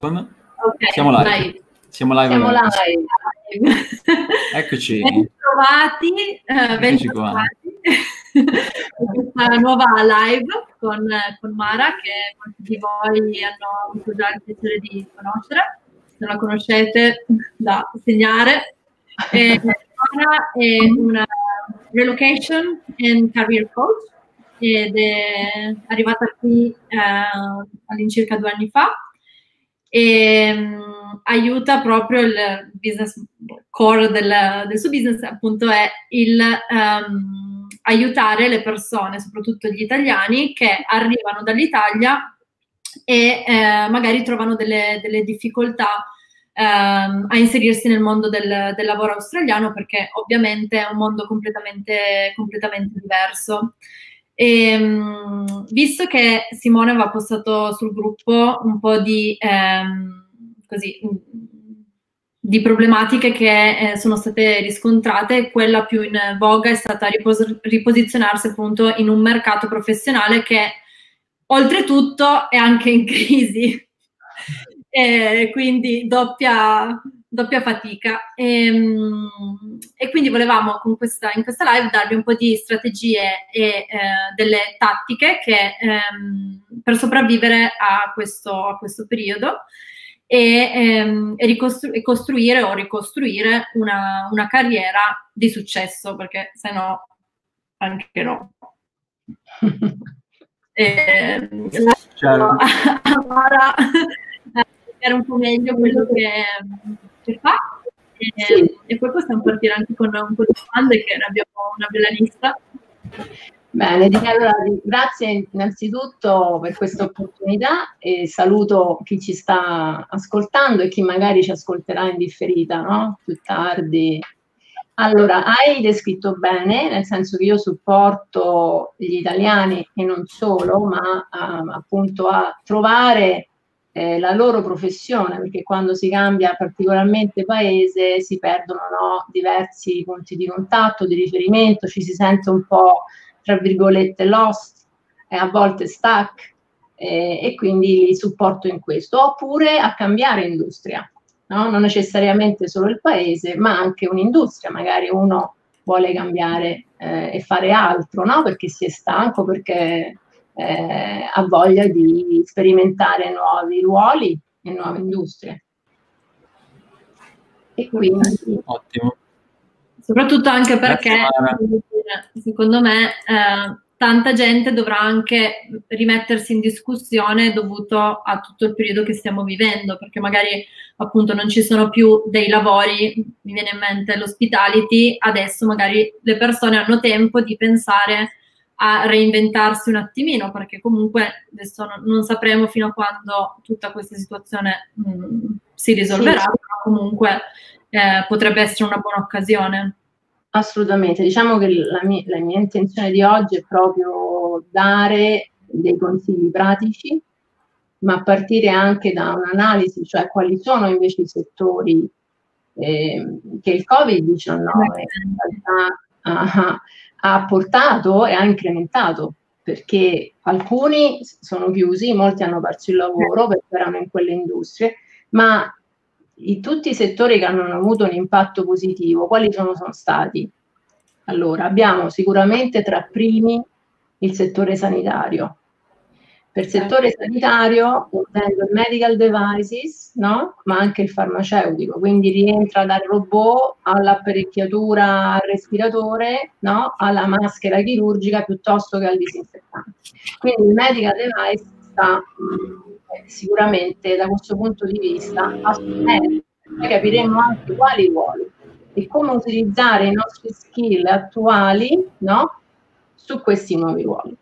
Okay, Siamo live. Vai. Siamo live. Siamo live. Eccoci. Ben trovati, eh, ben trovati. questa nuova live con, con, Mara che molti di voi hanno avuto già il piacere di conoscere. Se la conoscete, da segnare. E, Mara è una relocation and career coach ed è arrivata qui eh, all'incirca due anni fa e um, aiuta proprio il business core del, del, suo business appunto è il um, aiutare le persone, soprattutto gli italiani che arrivano dall'Italia e eh, magari trovano delle, delle difficoltà ehm, a inserirsi nel mondo del, del, lavoro australiano perché ovviamente è un mondo completamente, completamente diverso. E, um, visto che Simone aveva postato sul gruppo un po' di, ehm, così, di problematiche che eh, sono state riscontrate, quella più in voga è stata ripos- riposizionarsi appunto in un mercato professionale che oltretutto è anche in crisi. e quindi doppia, doppia fatica. E, ehm, e, quindi volevamo con questa, in questa live darvi un po' di strategie e eh, delle tattiche che, ehm, per sopravvivere a questo, a questo periodo e, ehm, e, ricostru- e, costruire o ricostruire una, una, carriera di successo, perché se no anche no. e, certo. a, a Mara spiegare un po' meglio quello che, che fa. E, sì. e, poi possiamo partire anche con un po' di domande che ne abbiamo una bella lista. Bene, allora grazie innanzitutto per questa opportunità e saluto chi ci sta ascoltando e chi magari ci ascolterà in differita, no? Più tardi. Allora, hai descritto bene, nel senso che io supporto gli italiani e non solo, ma uh, appunto a trovare eh, la loro professione, perché quando si cambia particolarmente paese si perdono no, diversi punti di contatto, di riferimento, ci si sente un po', tra virgolette, lost, e a volte stuck, eh, e quindi li supporto in questo, oppure a cambiare industria, no? non necessariamente solo il paese, ma anche un'industria, magari uno vuole cambiare eh, e fare altro, no? perché si è stanco, perché eh, ha voglia di sperimentare nuovi ruoli e nuove industrie. E quindi... Ottimo. Soprattutto anche perché, secondo me, eh, tanta gente dovrà anche rimettersi in discussione dovuto a tutto il periodo che stiamo vivendo, perché magari appunto non ci sono più dei lavori, mi viene in mente l'hospitality, adesso magari le persone hanno tempo di pensare a reinventarsi un attimino, perché comunque adesso non, non sapremo fino a quando tutta questa situazione mh, mm, si risolverà, sì. però comunque eh, potrebbe essere una buona occasione. Assolutamente, diciamo che la mia, la mia intenzione di oggi è proprio dare dei consigli pratici, ma partire anche da un'analisi, cioè quali sono invece i settori eh, che il Covid-19 in realtà ha, ha portato e ha incrementato perché alcuni sono chiusi, molti hanno perso il lavoro perché erano in quelle industrie, ma i, tutti i settori che hanno avuto un impatto positivo, quali sono, sono stati? Allora, abbiamo sicuramente tra primi il settore sanitario, per il settore sanitario intendo il medical devices, no? ma anche il farmaceutico, quindi rientra dal robot all'apparecchiatura al respiratore, no? alla maschera chirurgica piuttosto che al disinfettante. Quindi il medical device sta eh, sicuramente da questo punto di vista assumendo, capiremo anche quali ruoli e come utilizzare i nostri skill attuali no? su questi nuovi ruoli.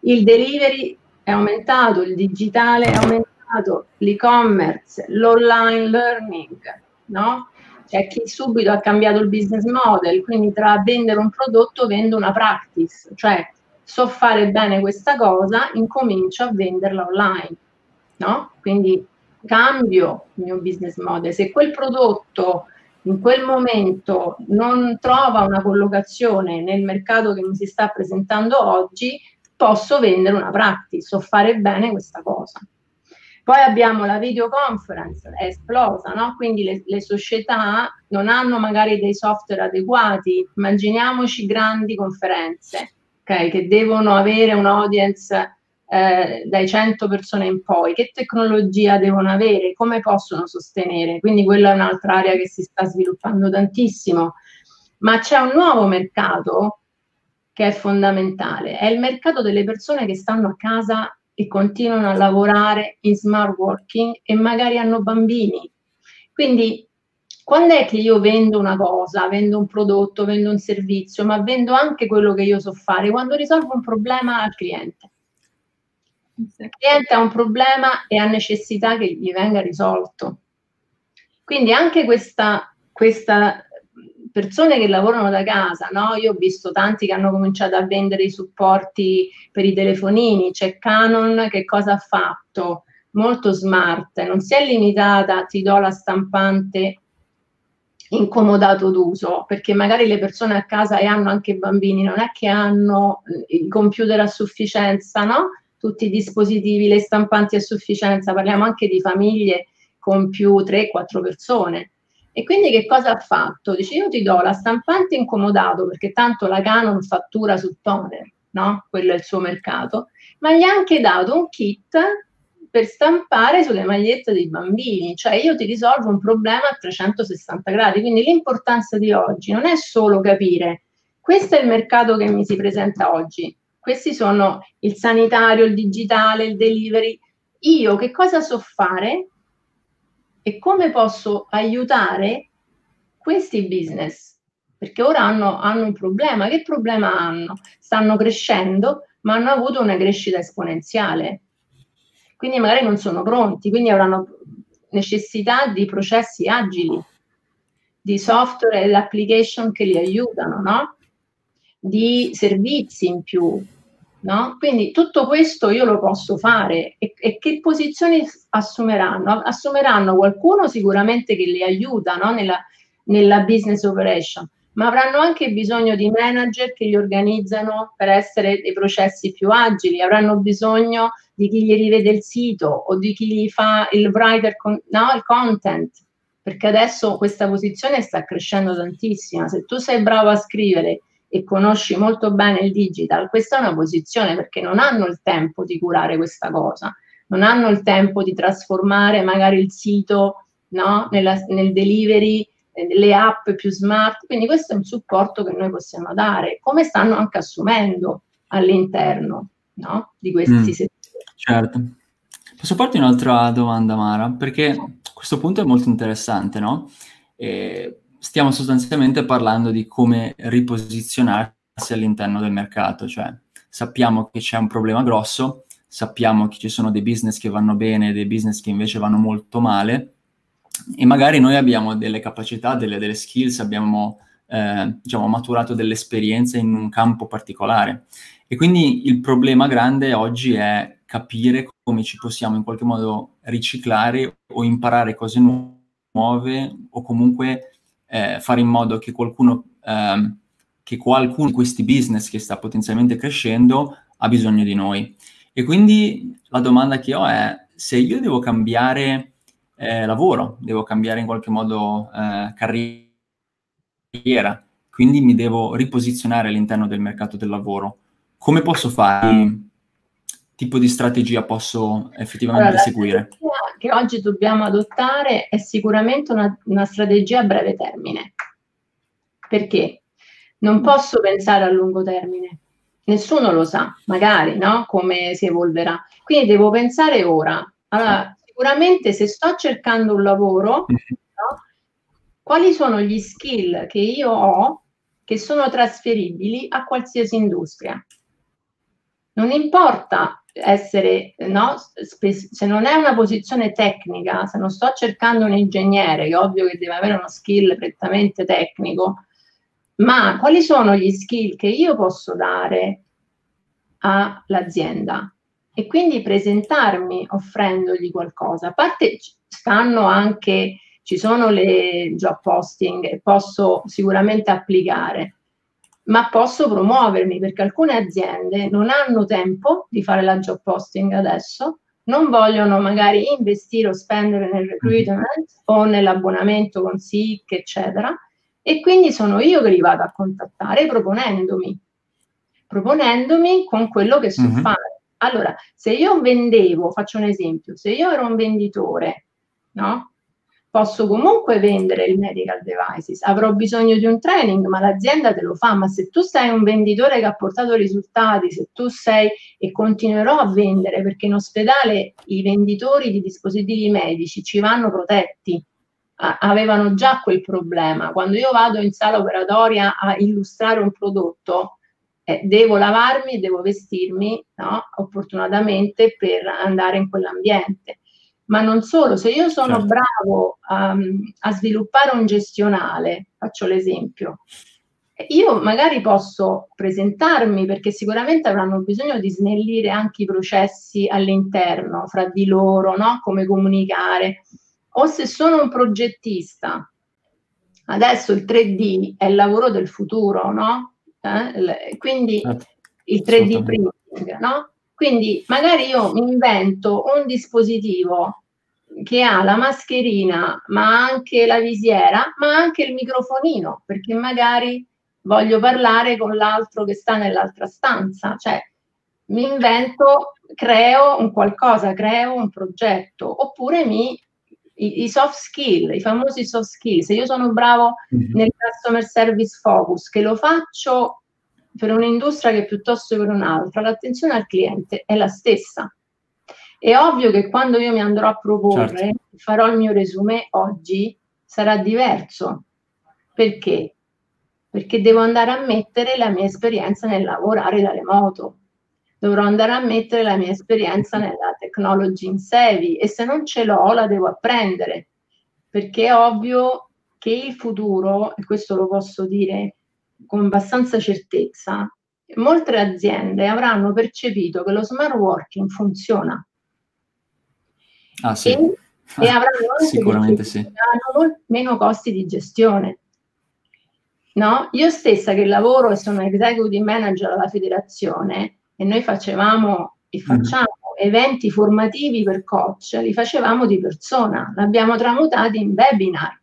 Il delivery è aumentato, il digitale è aumentato, l'e-commerce, l'online learning, no? C'è chi subito ha cambiato il business model, quindi tra vendere un prodotto vendo una practice, cioè so fare bene questa cosa, incomincio a venderla online, no? Quindi cambio il mio business model. Se quel prodotto in quel momento non trova una collocazione nel mercato che mi si sta presentando oggi, posso vendere una practice o fare bene questa cosa. Poi abbiamo la videoconference, è esplosa, no? quindi le, le, società non hanno magari dei software adeguati. Immaginiamoci grandi conferenze okay, che devono avere un'audience eh, dai 100 persone in poi, che tecnologia devono avere, come possono sostenere. Quindi quella è un'altra area che si sta sviluppando tantissimo. Ma c'è un nuovo mercato che è fondamentale, è il mercato delle persone che stanno a casa e continuano a lavorare in smart working e magari hanno bambini. Quindi quando è che io vendo una cosa, vendo un prodotto, vendo un servizio, ma vendo anche quello che io so fare? Quando risolvo un problema al cliente. Il cliente ha un problema e ha necessità che gli venga risolto. Quindi anche questa, questa persone che lavorano da casa, no? Io ho visto tanti che hanno cominciato a vendere i supporti per i telefonini, c'è Canon che cosa ha fatto? Molto smart, non si è limitata, ti do la stampante incomodato d'uso, perché magari le persone a casa e hanno anche bambini, non è che hanno il computer a sufficienza, no? Tutti i dispositivi, le stampanti a sufficienza, parliamo anche di famiglie con più 3-4 persone e quindi che cosa ha fatto? Dice io ti do la stampante incomodato perché tanto la Canon fattura sul toner, no? Quello è il suo mercato, ma gli ha anche dato un kit per stampare sulle magliette dei bambini, cioè io ti risolvo un problema a 360 gradi, quindi l'importanza di oggi non è solo capire questo è il mercato che mi si presenta oggi, questi sono il sanitario, il digitale, il delivery, io che cosa so fare e come posso aiutare questi business, perché ora hanno, hanno un problema. Che problema hanno? Stanno crescendo, ma hanno avuto una crescita esponenziale. Quindi magari non sono pronti, quindi avranno necessità di processi agili, di software e application che li aiutano, no? di servizi in più, No? Quindi tutto questo io lo posso fare e, e, che posizioni assumeranno? Assumeranno qualcuno sicuramente che li aiuta no? nella, nella business operation, ma avranno anche bisogno di manager che li organizzano per essere dei processi più agili, avranno bisogno di chi gli rivede il sito o di chi gli fa il writer, con, no? il content, perché adesso questa posizione sta crescendo tantissimo. Se tu sei bravo a scrivere e conosci molto bene il digital, questa è una posizione perché non hanno il tempo di curare questa cosa, non hanno il tempo di trasformare magari il sito no, nella, nel delivery, le app più smart, quindi questo è un supporto che noi possiamo dare, come stanno anche assumendo all'interno no, di questi mm, settori. Certo. Posso farti un'altra domanda, Mara? Perché questo punto è molto interessante, no? E stiamo sostanzialmente parlando di come riposizionarsi all'interno del mercato, cioè sappiamo che c'è un problema grosso, sappiamo che ci sono dei business che vanno bene, dei business che invece vanno molto male e magari noi abbiamo delle capacità, delle, delle skills, abbiamo eh, diciamo, maturato delle esperienze in un campo particolare. E quindi il problema grande oggi è capire come ci possiamo in qualche modo riciclare o imparare cose nuove o comunque eh, fare in modo che qualcuno, eh, che qualcuno di questi business che sta potenzialmente crescendo ha bisogno di noi. E quindi la domanda che ho è se io devo cambiare eh, lavoro, devo cambiare in qualche modo eh, carriera, quindi mi devo riposizionare all'interno del mercato del lavoro. Come posso fare? Tipo di strategia posso effettivamente allora, seguire? che oggi dobbiamo adottare è sicuramente una, una strategia a breve termine. Perché? Non posso pensare a lungo termine. Nessuno lo sa, magari, no? Come si evolverà. Quindi devo pensare ora. Allora, sicuramente se sto cercando un lavoro, mhm. no? quali sono gli skill che io ho che sono trasferibili a qualsiasi industria? Non importa essere, no? se non è una posizione tecnica, se non sto cercando un ingegnere, che ovvio che deve avere uno skill prettamente tecnico, ma quali sono gli skill che io posso dare all'azienda? E quindi presentarmi offrendogli qualcosa. A parte stanno anche, ci sono le job posting posso sicuramente applicare, ma posso promuovermi perché alcune aziende non hanno tempo di fare la job posting adesso, non vogliono magari investire o spendere nel recruitment o nell'abbonamento con SIC, eccetera, e quindi sono io che li vado a contattare proponendomi, proponendomi con quello che so mm-hmm. fare. Allora, se io vendevo, faccio un esempio, se io ero un venditore, no? Posso comunque vendere il medical devices, avrò bisogno di un training, ma l'azienda te lo fa, ma se tu sei un venditore che ha portato risultati, se tu sei e continuerò a vendere, perché in ospedale i venditori di dispositivi medici ci vanno protetti, avevano già quel problema. Quando io vado in sala operatoria a illustrare un prodotto, eh, devo lavarmi devo vestirmi no, opportunamente per andare in quell'ambiente ma non solo, se io sono certo. bravo um, a sviluppare un gestionale, faccio l'esempio, io magari posso presentarmi perché sicuramente avranno bisogno di snellire anche i processi all'interno, fra di loro, no? come comunicare. O se sono un progettista, adesso il 3D è il lavoro del futuro, no? Eh? Quindi certo. il 3D printing, no? Quindi magari io mi invento un dispositivo che ha la mascherina, ma anche la visiera, ma anche il microfonino, perché magari voglio parlare con l'altro che sta nell'altra stanza, cioè mi invento, creo un qualcosa, creo un progetto, oppure mi i, i, soft skill, i famosi soft skill, se io sono bravo mm-hmm. nel customer service focus, che lo faccio per un'industria che piuttosto che per un'altra, l'attenzione al cliente è la stessa. È ovvio che quando io mi andrò a proporre, certo. farò il mio resume oggi, sarà diverso. Perché? Perché devo andare a mettere la mia esperienza nel lavorare da remoto. Dovrò andare a mettere la mia esperienza nella technology in savvy e se non ce l'ho la devo apprendere. Perché è ovvio che il futuro, e questo lo posso dire con abbastanza certezza, molte aziende avranno percepito che lo smart working funziona. Ah, sì. e, ah, e avranno sicuramente sì. meno costi di gestione. No? Io stessa che lavoro e sono executive manager alla federazione e noi facevamo e mm. facciamo mm. eventi formativi per coach, li facevamo di persona, l'abbiamo tramutati in webinar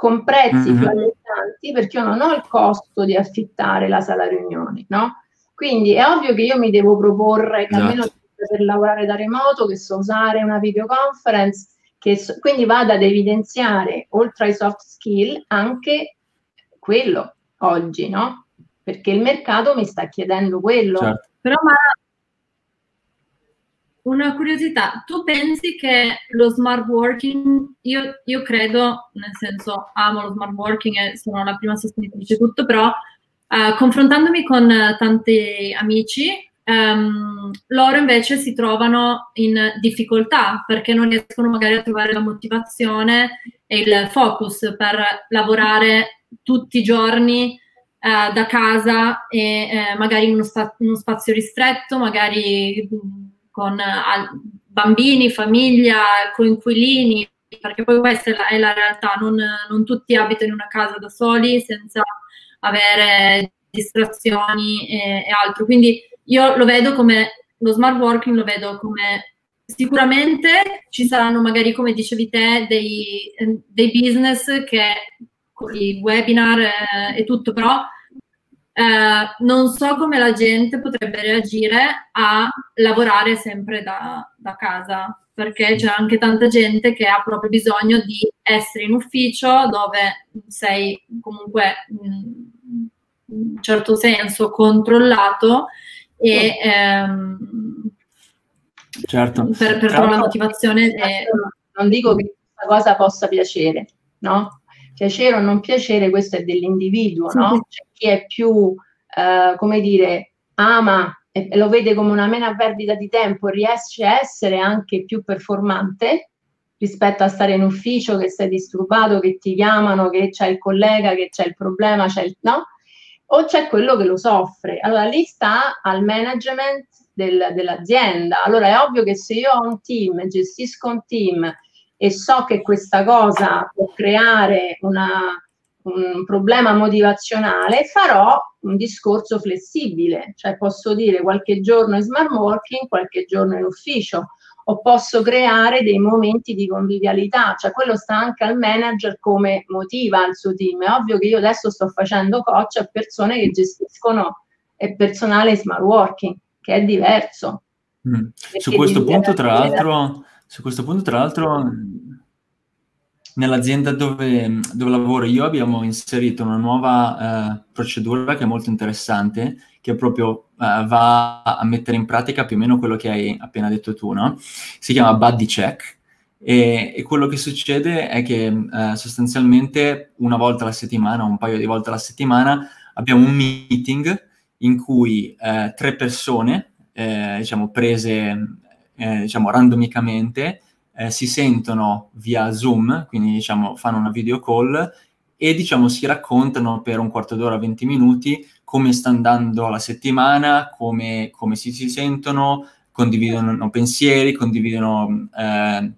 con prezzi mm-hmm. più allettanti perché io non ho il costo di affittare la sala riunioni, no? Quindi è ovvio che io mi devo proporre che almeno esatto. per lavorare da remoto, che so usare una videoconference, che so, quindi vado ad evidenziare oltre ai soft skill anche quello oggi, no? Perché il mercato mi sta chiedendo quello. Certo. Però Mara, una curiosità, tu pensi che lo smart working, io, io, credo, nel senso amo lo smart working e sono la prima sostenitrice di tutto, però uh, confrontandomi con tanti amici, um, loro invece si trovano in difficoltà perché non riescono magari a trovare la motivazione e il focus per lavorare tutti i giorni uh, da casa e uh, magari in uno, spa- uno spazio ristretto, magari con uh, bambini, famiglia, coinquilini, perché poi questa è la, realtà, non, non, tutti abitano in una casa da soli senza avere distrazioni e, e altro. Quindi io lo vedo come, lo smart working lo vedo come sicuramente ci saranno magari, come dicevi te, dei, dei business che i webinar eh, e tutto, però eh, non so come la gente potrebbe reagire a lavorare sempre da, da, casa, perché c'è anche tanta gente che ha proprio bisogno di essere in ufficio dove sei comunque in un certo senso controllato e ehm, certo. per, per trovare la motivazione. È... Non dico che questa cosa possa piacere, no? Piacere o non piacere, questo è dell'individuo, no? C'è chi è più, eh, come dire, ama e lo vede come una mena perdita di tempo riesce a essere anche più performante rispetto a stare in ufficio, che sei disturbato, che ti chiamano, che c'è il collega, che c'è il problema, c'è il no? O c'è quello che lo soffre. Allora lì sta al management del, dell'azienda. Allora è ovvio che se io ho un team, gestisco un team e so che questa cosa può creare una, un problema motivazionale, farò un discorso flessibile, cioè posso dire qualche giorno in smart working, qualche giorno in ufficio, o posso creare dei momenti di convivialità, cioè quello sta anche al manager come motiva il suo team. È ovvio che io adesso sto facendo coach a persone che gestiscono il personale smart working, che è diverso. Mm. Su questo punto, tra l'altro, su questo punto, tra l'altro, nell'azienda dove, dove lavoro io abbiamo inserito una nuova eh, procedura che è molto interessante, che proprio uh, va a mettere in pratica più o meno quello che hai appena detto tu, no? Si chiama Buddy Check e, e quello che succede è che uh, sostanzialmente una volta alla settimana, un paio di volte alla settimana, abbiamo un meeting in cui uh, tre persone, diciamo, prese eh, diciamo, randomicamente, eh, si sentono via Zoom, quindi diciamo, fanno una video call e diciamo si raccontano per un quarto d'ora, 20 minuti come sta andando la settimana, come, come si, si, sentono, condividono pensieri, condividono eh,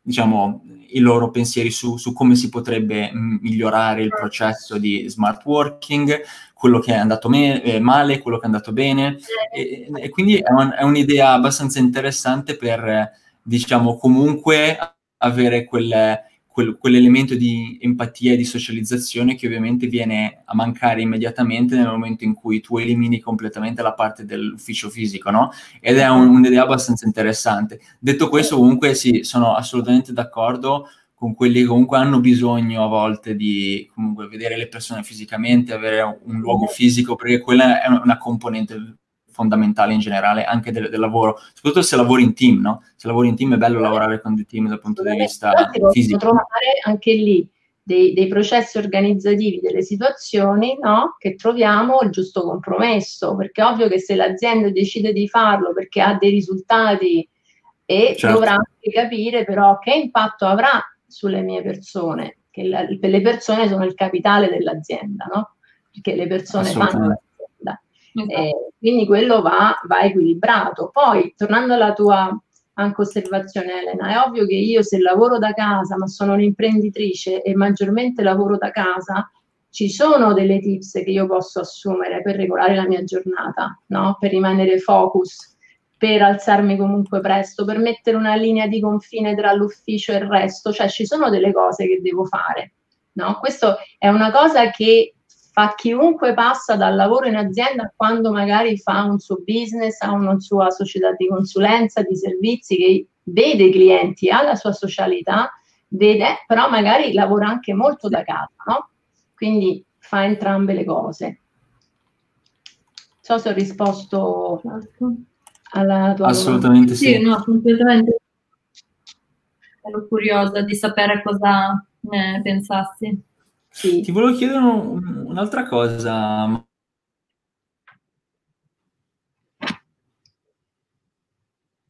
diciamo, i loro pensieri su, su, come si potrebbe migliorare il processo di smart working, quello che è andato me- eh, male, quello che è andato bene. E, e quindi è, un, è, un'idea abbastanza interessante per, diciamo, comunque avere quel quel, quell'elemento di empatia e di socializzazione che ovviamente viene a mancare immediatamente nel momento in cui tu elimini completamente la parte dell'ufficio fisico, no? Ed è un, un'idea abbastanza interessante. Detto questo, comunque sì, sono assolutamente d'accordo con quelli che comunque hanno bisogno a volte di comunque vedere le persone fisicamente, avere un luogo fisico, perché quella è una componente fondamentale in generale anche del, del, lavoro, soprattutto se lavori in team, no? Se lavori in team è bello lavorare con dei team dal punto di vista fisico. trovare anche lì dei, dei, processi organizzativi, delle situazioni, no? Che troviamo il giusto compromesso, perché è ovvio che se l'azienda decide di farlo perché ha dei risultati e certo. dovrà anche capire però che impatto avrà sulle mie persone, che la, le persone sono il capitale dell'azienda, no? Perché le persone fanno Esatto. Eh, quindi quello va, va, equilibrato. Poi, tornando alla tua anche osservazione, Elena, è ovvio che io se lavoro da casa, ma sono un'imprenditrice e maggiormente lavoro da casa, ci sono delle tips che io posso assumere per regolare la mia giornata, no? per rimanere focus, per alzarmi comunque presto, per mettere una linea di confine tra l'ufficio e il resto, cioè ci sono delle cose che devo fare. No? Questo è una cosa che fa chiunque passa dal lavoro in azienda quando magari fa un suo business, ha una sua società di consulenza, di servizi, che vede i clienti, ha la sua socialità, vede, però magari lavora anche molto da casa, no? Quindi fa entrambe le cose. Non so se ho risposto alla tua Assolutamente domanda. sì. Sì, no, completamente. Ero curiosa di sapere cosa ne pensassi. Sì. Ti volevo chiedere un, un'altra cosa.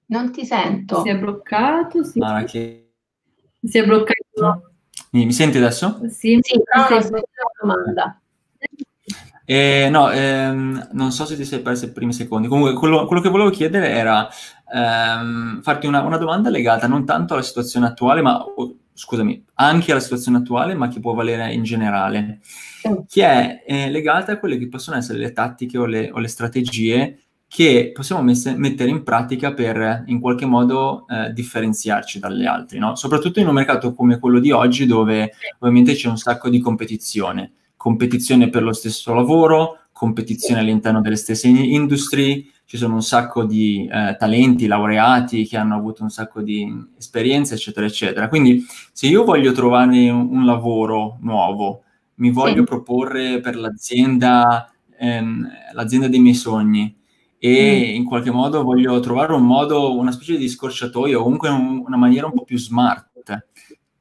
Non ti sento. Si è bloccato? Sì. Ah, che... Si è bloccato. Mi, mi senti adesso? Sì, sì però non sento la domanda. Eh, no, ehm, non so se ti sei perso i primi secondi. Comunque, quello, quello che volevo chiedere era ehm, farti una, una, domanda legata non tanto alla situazione attuale, ma scusami, anche alla situazione attuale, ma che può valere in generale, che è eh, legata a quelle che possono essere le tattiche o le, o le strategie che possiamo messe, mettere in pratica per in qualche modo eh, differenziarci dalle altre, no? soprattutto in un mercato come quello di oggi dove ovviamente c'è un sacco di competizione, competizione per lo stesso lavoro, competizione all'interno delle stesse industrie, ci sono un sacco di eh, talenti, laureati che hanno avuto un sacco di esperienze, eccetera, eccetera. Quindi se io voglio trovare un, un lavoro nuovo, mi voglio sì. proporre per l'azienda, ehm, l'azienda dei miei sogni e mm. in qualche modo voglio trovare un modo, una specie di scorciatoio o comunque un, una maniera un po' più smart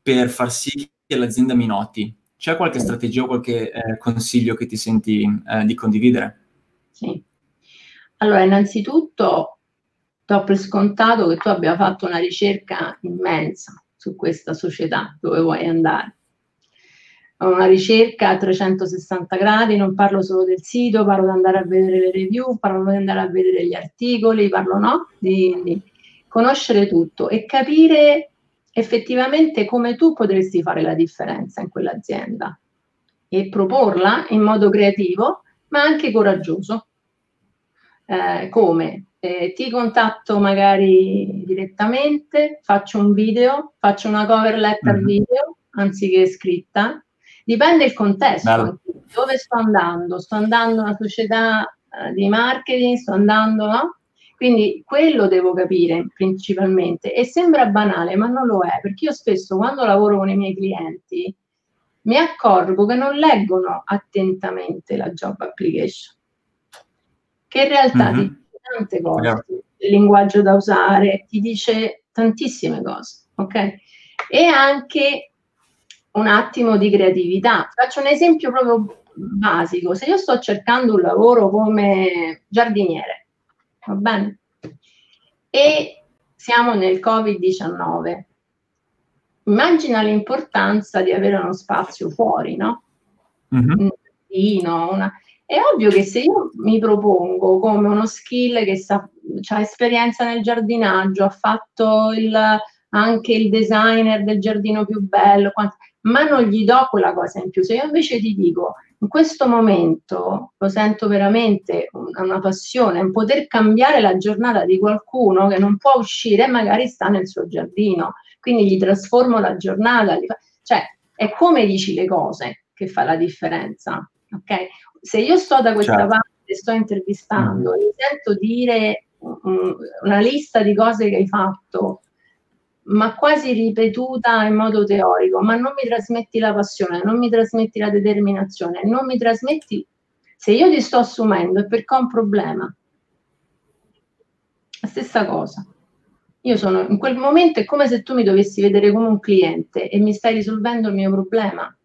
per far sì che l'azienda mi noti. C'è qualche strategia o qualche eh, consiglio che ti senti eh, di condividere? Sì. Allora, innanzitutto do per scontato che tu abbia fatto una ricerca immensa su questa società, dove vuoi andare. Una ricerca a 360 gradi, non parlo solo del sito, parlo di andare a vedere le review, parlo di andare a vedere gli articoli, parlo no, di, di conoscere tutto e capire effettivamente come tu potresti fare la differenza in quell'azienda e proporla in modo creativo ma anche coraggioso. Eh, come? Eh, ti contatto magari direttamente, faccio un video, faccio una cover letter mm-hmm. video anziché scritta. Dipende il contesto, dove sto andando? Sto andando a una società eh, di marketing, sto andando, no? Quindi quello devo capire principalmente e sembra banale, ma non lo è, perché io spesso quando lavoro con i miei clienti mi accorgo che non leggono attentamente la job application, che in realtà mm-hmm. ti dice tante cose, yeah. il linguaggio da usare, ti dice tantissime cose, ok? E anche un attimo di creatività. Faccio un esempio proprio basico. Se io sto cercando un lavoro come giardiniere, va bene? E siamo nel Covid-19. Immagina l'importanza di avere uno spazio fuori, no? Mm-hmm. Un giardino, una... È ovvio che se io mi propongo come uno skill che sa, ha esperienza nel giardinaggio, ha fatto il, anche il designer del giardino più bello, ma non gli do quella cosa in più. Se io invece ti dico in questo momento lo sento veramente una passione, poter cambiare la giornata di qualcuno che non può uscire e magari sta nel suo giardino, quindi gli trasformo la giornata, cioè è come dici le cose che fa la differenza, ok? Se io sto da questa certo. parte e sto intervistando, mm. mi sento dire um, una lista di cose che hai fatto ma quasi ripetuta in modo teorico, ma non mi trasmetti la passione, non mi trasmetti la determinazione, non mi trasmetti... Se io ti sto assumendo è perché ho un problema. La stessa cosa. Io sono in quel momento è come se tu mi dovessi vedere come un cliente e mi stai risolvendo il mio problema.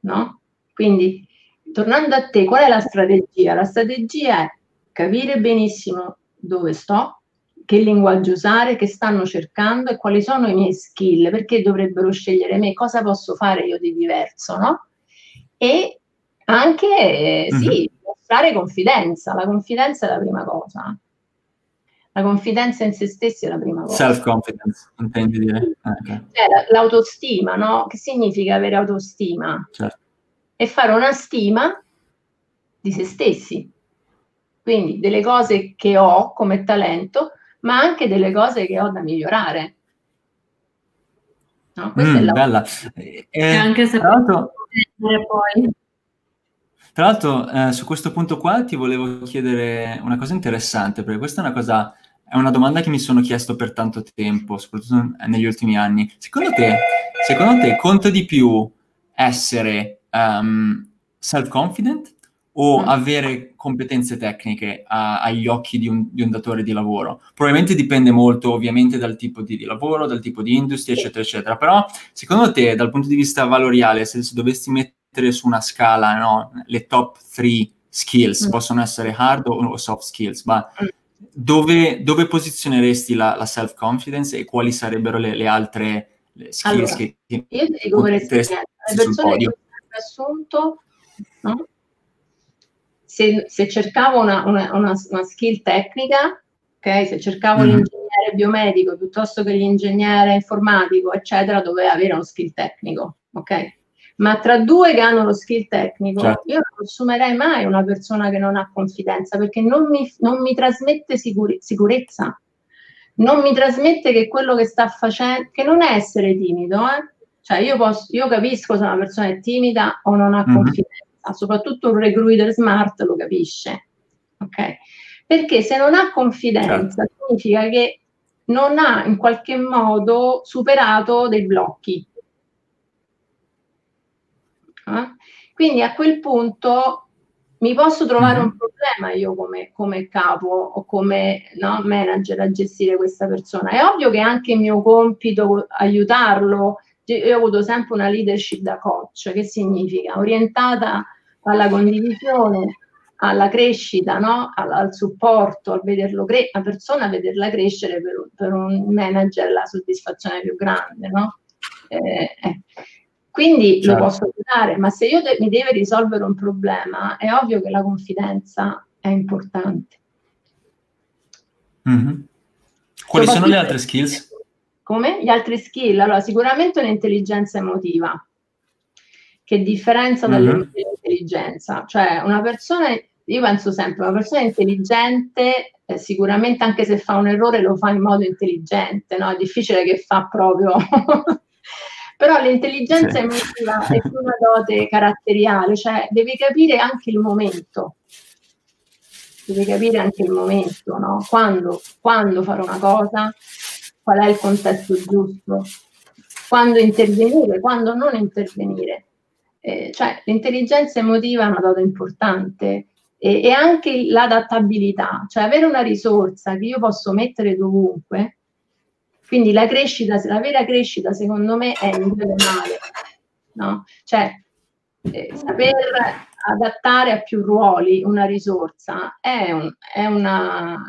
No? Quindi, tornando a te, qual è la strategia? La strategia è capire benissimo dove sto, che linguaggio usare, che stanno cercando e quali sono i miei skill, perché dovrebbero scegliere me, cosa posso fare io di diverso, no? E anche, eh, sì, mostrare confidenza, la confidenza è la prima cosa. La confidenza in se stessi è la prima cosa. Self-confidence, intendi dire? Ah, okay. Cioè, l'autostima, no? Che significa avere autostima? Certo. E fare una stima di se stessi. Quindi delle cose che ho come talento, ma anche delle cose che ho da migliorare. No, mm, la... bella. E, anche se tra l'altro, poi. Tra l'altro, eh, su questo punto qua ti volevo chiedere una cosa interessante, perché questa è una cosa, è una domanda che mi sono chiesto per tanto tempo, soprattutto negli ultimi anni. Secondo te, secondo te conta di più essere um, self-confident o mm. avere competenze tecniche a, agli occhi di un, di un, datore di lavoro. Probabilmente dipende molto ovviamente dal tipo di, di, lavoro, dal tipo di industria, eccetera, eccetera. Però secondo te, dal punto di vista valoriale, se, se dovessi mettere su una scala no, le top 3 skills, mm. possono essere hard o, soft skills, ma mm. dove, dove, posizioneresti la, la, self-confidence e quali sarebbero le, le altre le skills allora, che, che io dico per esperienza, le persone che assunto no? Se, se cercavo una, una, una, una, skill tecnica, okay, se cercavo mm. l'ingegnere biomedico piuttosto che l'ingegnere informatico, eccetera, doveva avere uno skill tecnico, ok? Ma tra due che hanno lo skill tecnico, certo. io non assumerei mai una persona che non ha confidenza perché non mi, non mi trasmette sicure, sicurezza, non mi trasmette che quello che sta facendo, che non è essere timido, eh? cioè io, posso, io capisco se una persona è timida o non ha mm-hmm. confidenza soprattutto un recruiter smart lo capisce, ok? Perché se non ha confidenza certo. significa che non ha in qualche modo superato dei blocchi. Eh? Quindi a quel punto mi posso trovare mm-hmm. un problema io come, come capo o come no, manager a gestire questa persona. È ovvio che anche il mio compito aiutarlo. Io ho avuto sempre una leadership da coach, che significa orientata alla condivisione, alla crescita, no? al, al, supporto, a vederlo cre- la persona a vederla crescere per, per, un manager la soddisfazione più grande. No? Eh, eh. Quindi certo. lo posso aiutare, ma se io de- mi deve risolvere un problema, è ovvio che la confidenza è importante. Mm-hmm. Quali sono le altre skills? Come? Gli altri skill? Allora, sicuramente un'intelligenza emotiva che differenza dall'intelligenza. Mm-hmm. Cioè, una persona, io penso sempre, una persona intelligente, eh, sicuramente anche se fa un errore lo fa in modo intelligente, no? È difficile che fa proprio... Però l'intelligenza sì. emotiva è più una dote caratteriale, cioè devi capire anche il momento. Devi capire anche il momento, no? Quando, quando fare una cosa, qual è il contesto giusto, quando intervenire, quando non intervenire eh, cioè l'intelligenza emotiva è una cosa importante e, e, anche l'adattabilità, cioè avere una risorsa che io posso mettere dovunque. Quindi la crescita, la vera crescita secondo me è in generale, no? Cioè eh, saper adattare a più ruoli una risorsa è, un, è, una,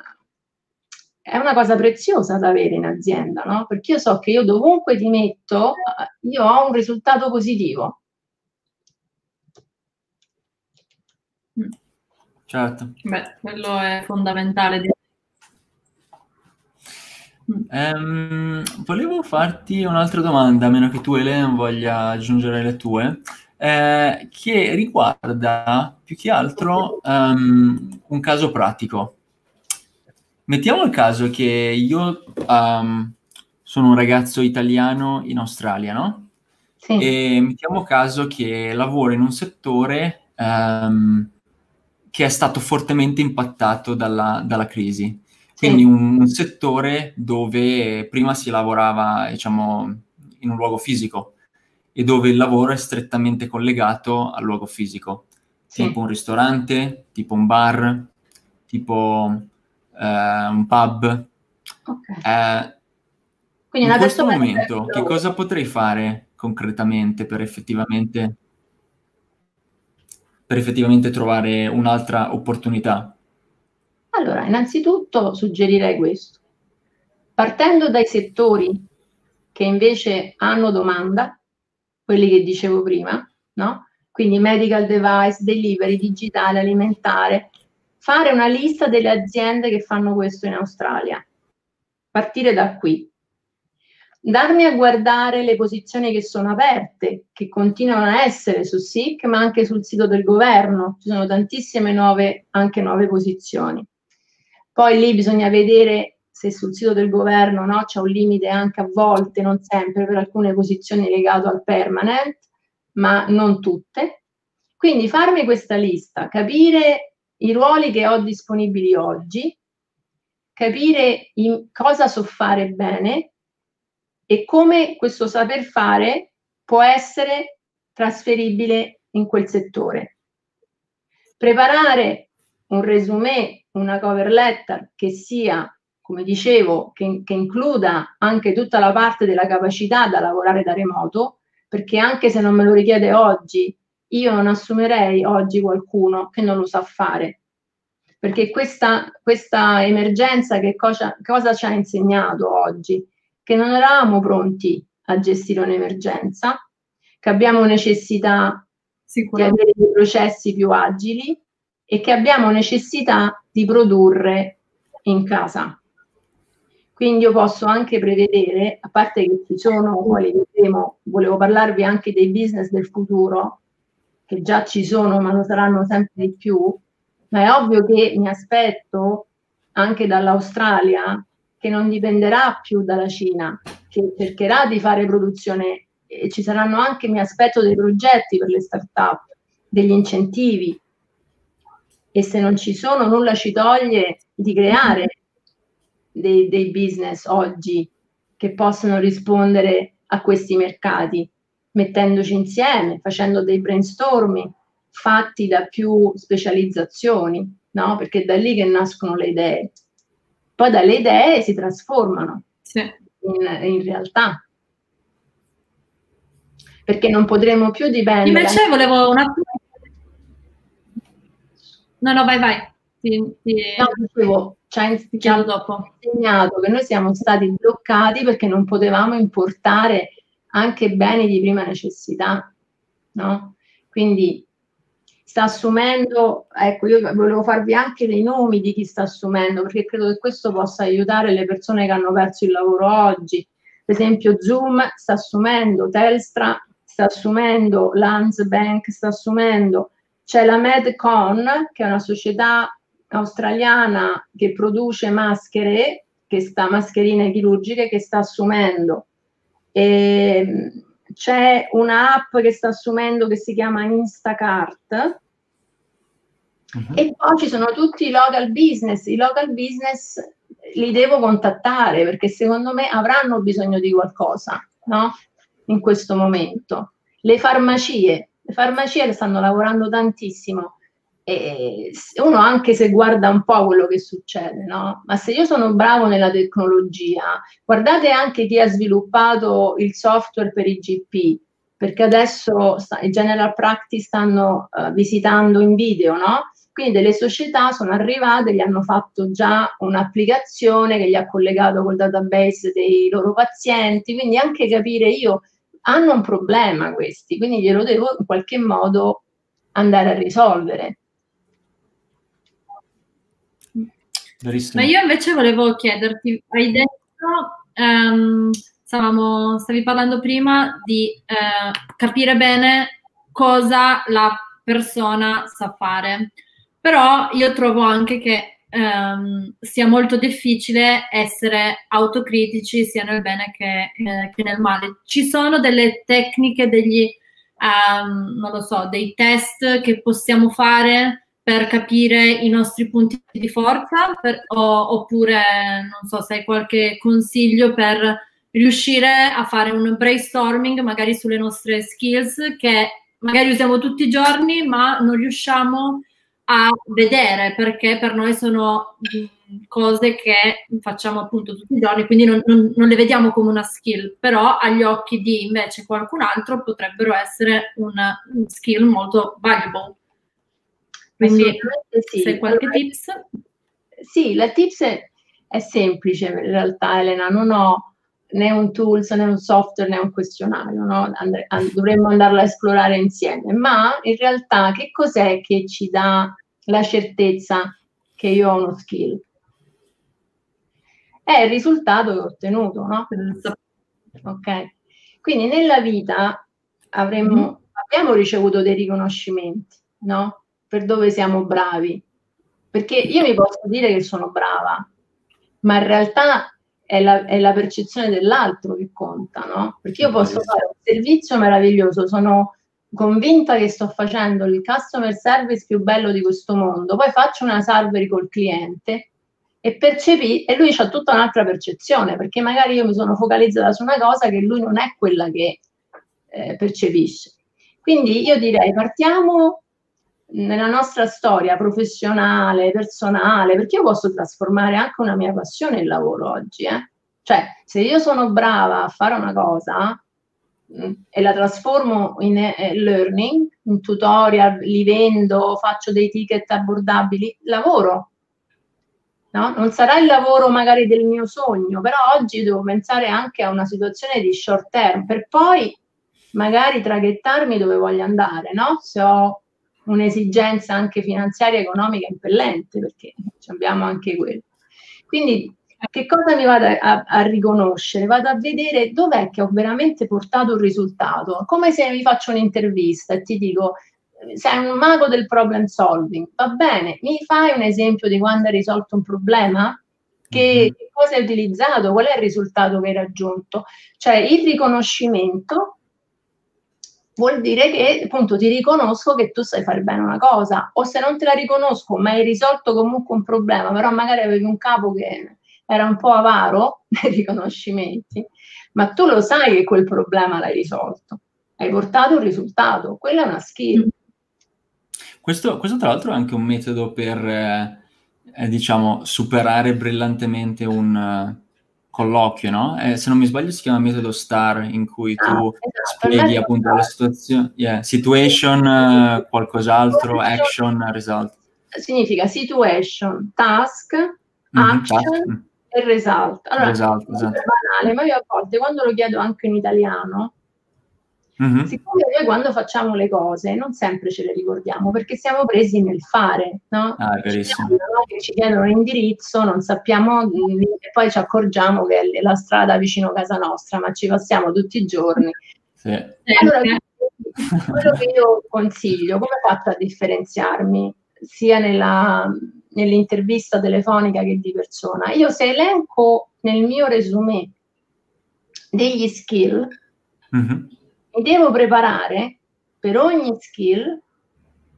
è una cosa preziosa da avere in azienda, no? Perché io so che io dovunque ti metto, io ho un risultato positivo. Certo. Beh, quello è fondamentale. Um, volevo farti un'altra domanda, a meno che tu, Elena, voglia aggiungere le tue, eh, che riguarda più che altro um, un caso pratico. Mettiamo il caso che io um, sono un ragazzo italiano in Australia, no? Sì. E mettiamo caso che lavoro in un settore um, che è stato fortemente impattato dalla, dalla crisi. Quindi un, un, settore dove prima si lavorava, diciamo, in un luogo fisico e dove il lavoro è strettamente collegato al luogo fisico, sì. tipo un ristorante, tipo un bar, tipo eh, un pub. Okay. Eh, in questo momento, che cosa potrei fare concretamente per effettivamente per effettivamente trovare un'altra opportunità? Allora, innanzitutto suggerirei questo. Partendo dai settori che invece hanno domanda, quelli che dicevo prima, no? Quindi medical device, delivery, digitale, alimentare, fare una lista delle aziende che fanno questo in Australia. Partire da qui darmi a guardare le posizioni che sono aperte, che continuano a essere su SIC, ma anche sul sito del governo. Ci sono tantissime nuove, anche nuove posizioni. Poi lì bisogna vedere se sul sito del governo no, c'è un limite anche a volte, non sempre, per alcune posizioni legato al permanent, ma non tutte. Quindi farmi questa lista, capire i ruoli che ho disponibili oggi, capire cosa so fare bene e come questo saper fare può essere trasferibile in quel settore. Preparare un resume, una cover letter che sia, come dicevo, che, che includa anche tutta la parte della capacità da lavorare da remoto, perché anche se non me lo richiede oggi, io non assumerei oggi qualcuno che non lo sa fare. Perché questa, questa emergenza che cosa, cosa ci ha insegnato oggi? Che non eravamo pronti a gestire un'emergenza, che abbiamo necessità di avere dei processi più agili e che abbiamo necessità di produrre in casa. Quindi io posso anche prevedere, a parte che ci sono, quali vedremo, volevo parlarvi anche dei business del futuro, che già ci sono ma lo saranno sempre di più, ma è ovvio che mi aspetto anche dall'Australia che non dipenderà più dalla Cina, che cercherà di fare produzione e ci saranno anche, mi aspetto, dei progetti per le start-up, degli incentivi e se non ci sono nulla ci toglie di creare dei, dei business oggi che possono rispondere a questi mercati, mettendoci insieme, facendo dei brainstorming fatti da più specializzazioni, no? Perché è da lì che nascono le idee. Poi dalle idee si trasformano sì. in, in realtà perché non potremo più dipendere. Invece volevo una... No, no, vai, vai. Ti, ti... No, dicevo, ci ha insegnato, insegnato che noi siamo stati bloccati perché non potevamo importare anche beni di prima necessità, no? Quindi sta assumendo, ecco, io volevo farvi anche dei nomi di chi sta assumendo, perché credo che questo possa aiutare le persone che hanno perso il lavoro oggi. Per esempio, Zoom sta assumendo, Telstra sta assumendo, Landsbank sta assumendo, c'è la Medcon, che è una società australiana che produce maschere, che sta, mascherine chirurgiche, che sta assumendo. E c'è un'app che sta assumendo che si chiama Instacart. Uh-huh. E poi ci sono tutti i local business. I local business li devo contattare perché secondo me avranno bisogno di qualcosa, no? In questo momento. Le farmacie, le farmacie stanno lavorando tantissimo. Uno anche se guarda un po' quello che succede, no? Ma se io sono bravo nella tecnologia, guardate anche chi ha sviluppato il software per i GP, perché adesso i general practice stanno uh, visitando in video, no? Quindi delle società sono arrivate, gli hanno fatto già un'applicazione che gli ha collegato col database dei loro pazienti, quindi anche capire io, hanno un problema questi, quindi glielo devo in qualche modo andare a risolvere. Verissimo. Ma io invece volevo chiederti, hai detto, um, stavamo, stavi parlando prima di uh, capire bene cosa la persona sa fare. Però io trovo anche che um, sia molto difficile essere autocritici sia nel bene che, eh, che nel male. Ci sono delle tecniche, degli, um, non lo so, dei test che possiamo fare per capire i nostri punti di forza per, o, oppure non so se hai qualche consiglio per riuscire a fare un brainstorming magari sulle nostre skills che magari usiamo tutti i giorni ma non riusciamo a vedere perché per noi sono cose che facciamo appunto tutti i giorni, quindi non, non, non, le vediamo come una skill, però agli occhi di invece qualcun altro potrebbero essere una, un skill molto valuable. Quindi sì. se qualche allora, tips? Sì, la tips è, è semplice in realtà Elena, non ho né un tools né un software né un questionario, no? Andre- and- dovremmo andarlo a esplorare insieme, ma in realtà che cos'è che ci dà la certezza che io ho uno skill? È il risultato che ho ottenuto, no? Ok. Quindi nella vita avremmo, mm-hmm. abbiamo ricevuto dei riconoscimenti, no? Per dove siamo bravi. Perché io mi posso dire che sono brava, ma in realtà è la, è la percezione dell'altro che conta, no? Perché io posso fare un servizio meraviglioso, sono convinta che sto facendo il customer service più bello di questo mondo, poi faccio una survey col cliente e percepì e lui ha tutta un'altra percezione, perché magari io mi sono focalizzata su una cosa che lui non è quella che eh, percepisce. Quindi io direi partiamo nella nostra storia professionale, personale, perché io posso trasformare anche una mia passione in lavoro oggi. Eh? Cioè, se io sono brava a fare una cosa mh, mm, e la trasformo in eh, learning, in tutorial, li vendo, faccio dei ticket abbordabili, lavoro. No? Non sarà il lavoro magari del mio sogno, però oggi devo pensare anche a una situazione di short term per poi magari traghettarmi dove voglio andare, no? Se ho un'esigenza anche finanziaria e economica impellente, perché abbiamo anche quello. Quindi che cosa mi vado a, a, riconoscere? Vado a vedere dov'è che ho veramente portato un risultato, come se mi faccio un'intervista e ti dico sei un mago del problem solving, va bene, mi fai un esempio di quando hai risolto un problema? Che, che cosa hai utilizzato? Qual è il risultato che hai raggiunto? Cioè il riconoscimento vuol dire che appunto ti riconosco che tu sai fare bene una cosa. O se non te la riconosco ma hai risolto comunque un problema però magari avevi un capo che era un po' avaro nei riconoscimenti ma tu lo sai che quel problema l'hai risolto. Hai portato un risultato. Quella è una skill questo, questo tra l'altro è anche un metodo per eh, eh diciamo superare brillantemente un colloquio, no? Eh, se non mi sbaglio si chiama metodo STAR, in cui tu ah, esatto. spieghi appunto la situazione, yeah, situation, uh, qualcos'altro, action, result. Significa situation, task, mm-hmm, action task. e result. Allora, result, esatto. è banale, ma io a volte quando lo chiedo anche in italiano, Mm-hmm. Siccome noi quando facciamo le cose non sempre ce le ricordiamo perché siamo presi nel fare, no? Ah, ci, chiedono, ci chiedono l'indirizzo, non sappiamo e poi ci accorgiamo che è la strada vicino a casa nostra, ma ci passiamo tutti i giorni. Sì. Allora quello che io consiglio, come faccio a differenziarmi sia nella, nell'intervista telefonica che di persona? Io se elenco nel mio resume degli skill, mm-hmm. Mi devo preparare per ogni skill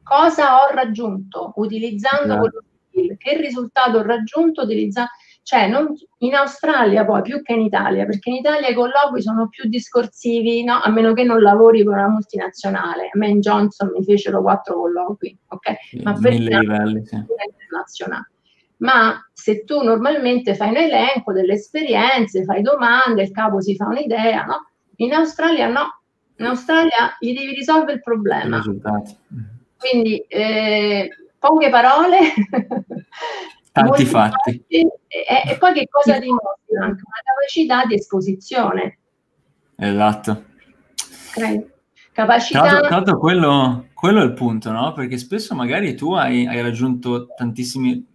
cosa ho raggiunto utilizzando yeah. quello skill, che risultato ho raggiunto utilizzando cioè non, in Australia poi più che in Italia, perché in Italia i colloqui sono più discorsivi, no? a meno che non lavori con una multinazionale. A me in Johnson mi fecero quattro colloqui, ok? Ma per livelli, sì. internazionale. Ma se tu normalmente fai un elenco delle esperienze, fai domande, il capo si fa un'idea, no? In Australia no, in Australia gli devi risolvere il problema. Quindi eh, poche parole, tanti fatti. E, e, poi che cosa dimostra? Anche una capacità di esposizione. Esatto. Okay. Capacità... Tra l'altro, tra l'altro quello, quello, è il punto, no? Perché spesso magari tu hai, hai raggiunto tantissimi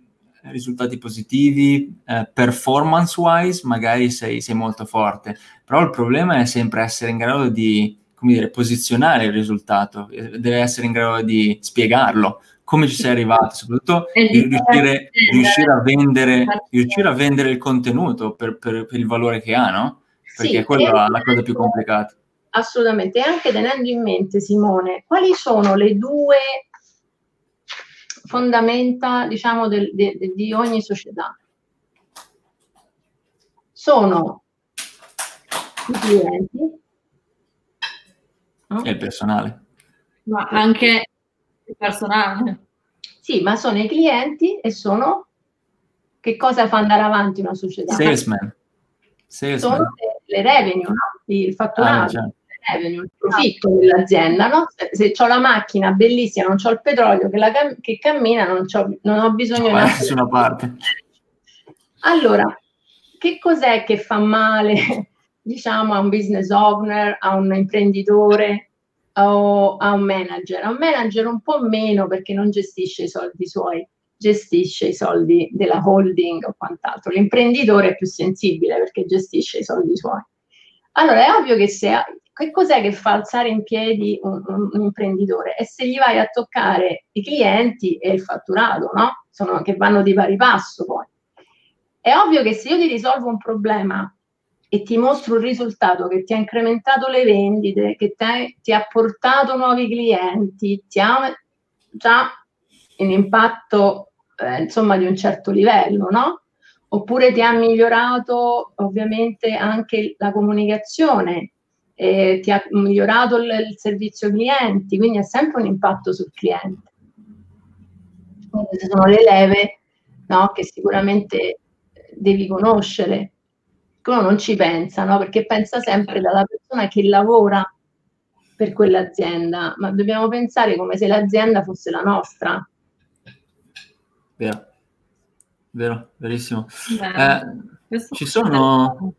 risultati positivi, eh, performance-wise magari sei, sei molto forte, però il problema è sempre essere in grado di come dire, posizionare il risultato, eh, deve essere in grado di spiegarlo, come ci sei arrivato, soprattutto riuscire, riuscire, a vendere, riuscire a vendere il contenuto per, per, per il valore che ha, no? Perché sì, è quella la cosa più complicata. Assolutamente, e anche tenendo in mente, Simone, quali sono le due fondamenta, diciamo, del, de, de, di ogni società? Sono i clienti no? e il personale. Ma anche il personale. Sì, ma sono i clienti e sono che cosa fa andare avanti una società? Salesman. Salesman. Sono le, le revenue, no? il fatturato. Ah, certo. Revenue, il profitto dell'azienda, no? Se, se ho la macchina bellissima, non ho il petrolio che, la, che cammina, non, non, ho bisogno no, di nessuna parte. Allora, che cos'è che fa male, diciamo, a un business owner, a un imprenditore, o a un manager. A un manager un po' meno perché non gestisce i soldi suoi, gestisce i soldi della holding o quant'altro. L'imprenditore è più sensibile perché gestisce i soldi suoi. Allora è ovvio che se che cos'è che fa alzare in piedi un, un, un, imprenditore? E se gli vai a toccare i clienti e il fatturato, no? Sono, che vanno di pari passo poi. È ovvio che se io ti risolvo un problema e ti mostro un risultato che ti ha incrementato le vendite, che te, ti ha portato nuovi clienti, ti ha già un impatto eh, insomma di un certo livello, no? Oppure ti ha migliorato ovviamente anche la comunicazione, eh, ti ha migliorato il, il servizio clienti, quindi ha sempre un impatto sul cliente. Queste sono le leve no, che sicuramente devi conoscere uno non ci pensa, no? perché pensa sempre dalla persona che lavora per quell'azienda, ma dobbiamo pensare come se l'azienda fosse la nostra. Vero, vero, verissimo. Eh, ci sono...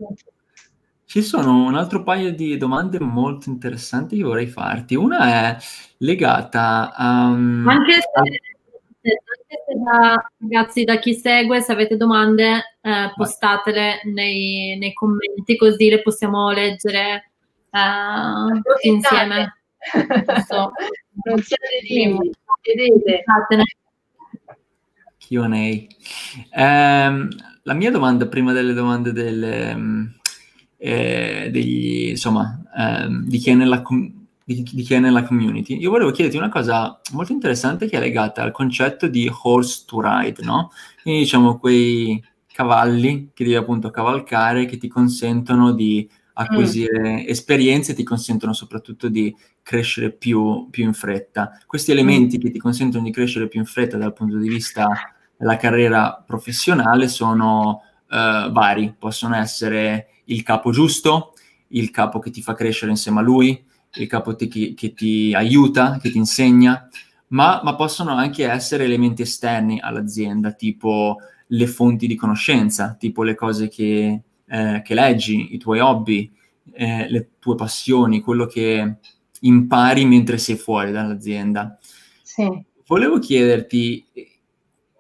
Ci sono un altro paio di domande molto interessanti che vorrei farti. Una è legata a... Um, Anche se da, ragazzi, da chi segue, se avete domande, eh, postatele nei, nei, commenti, così le possiamo leggere eh, insieme. So. Non siete timidi, chiedete. Q&A. Eh, la mia domanda, prima delle domande delle, eh, degli, insomma, eh, di chi è nella comunità, di, di, chi è nella community, io volevo chiederti una cosa molto interessante che è legata al concetto di horse to ride, no? Quindi diciamo quei cavalli che devi appunto cavalcare che ti consentono di acquisire mm. esperienze, ti consentono soprattutto di crescere più, più in fretta. Questi elementi mm. che ti consentono di crescere più in fretta dal punto di vista della carriera professionale sono uh, vari, possono essere il capo giusto, il capo che ti fa crescere insieme a lui, il capo te che, che, ti aiuta, che ti insegna, ma, ma, possono anche essere elementi esterni all'azienda, tipo le fonti di conoscenza, tipo le cose che, eh, che leggi, i tuoi hobby, eh, le tue passioni, quello che impari mentre sei fuori dall'azienda. Sì. Volevo chiederti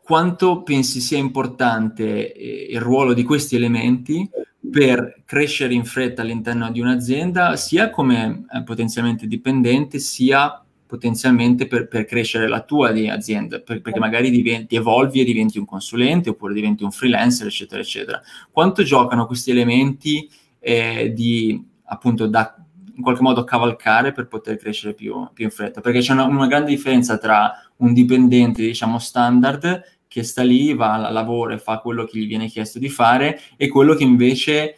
quanto pensi sia importante eh, il ruolo di questi elementi per crescere in fretta all'interno di un'azienda, sia come eh, potenzialmente dipendente, sia potenzialmente per, per, crescere la tua azienda, per, perché magari diventi, evolvi e diventi un consulente oppure diventi un freelancer, eccetera, eccetera. Quanto giocano questi elementi eh, di appunto da in qualche modo cavalcare per poter crescere più, più in fretta? Perché c'è una, una, grande differenza tra un dipendente, diciamo, standard che sta lì, va, lavora e fa quello che gli viene chiesto di fare e quello che invece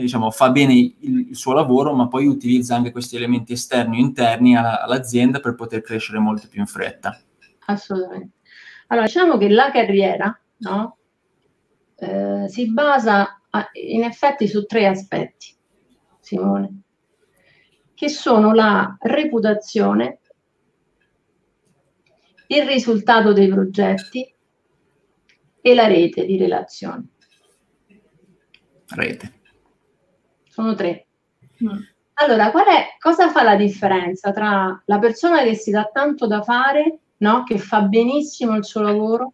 diciamo, fa bene il, il, suo lavoro, ma poi utilizza anche questi elementi esterni o interni alla, all'azienda per poter crescere molto più in fretta. Assolutamente. Allora, diciamo che la carriera no, eh, si basa a, in effetti su tre aspetti, Simone, che sono la reputazione, il risultato dei progetti e la rete di relazioni. Rete. Sono tre. Mm. Allora, qual è, cosa fa la differenza tra la persona che si dà tanto da fare, no? che fa benissimo il suo lavoro,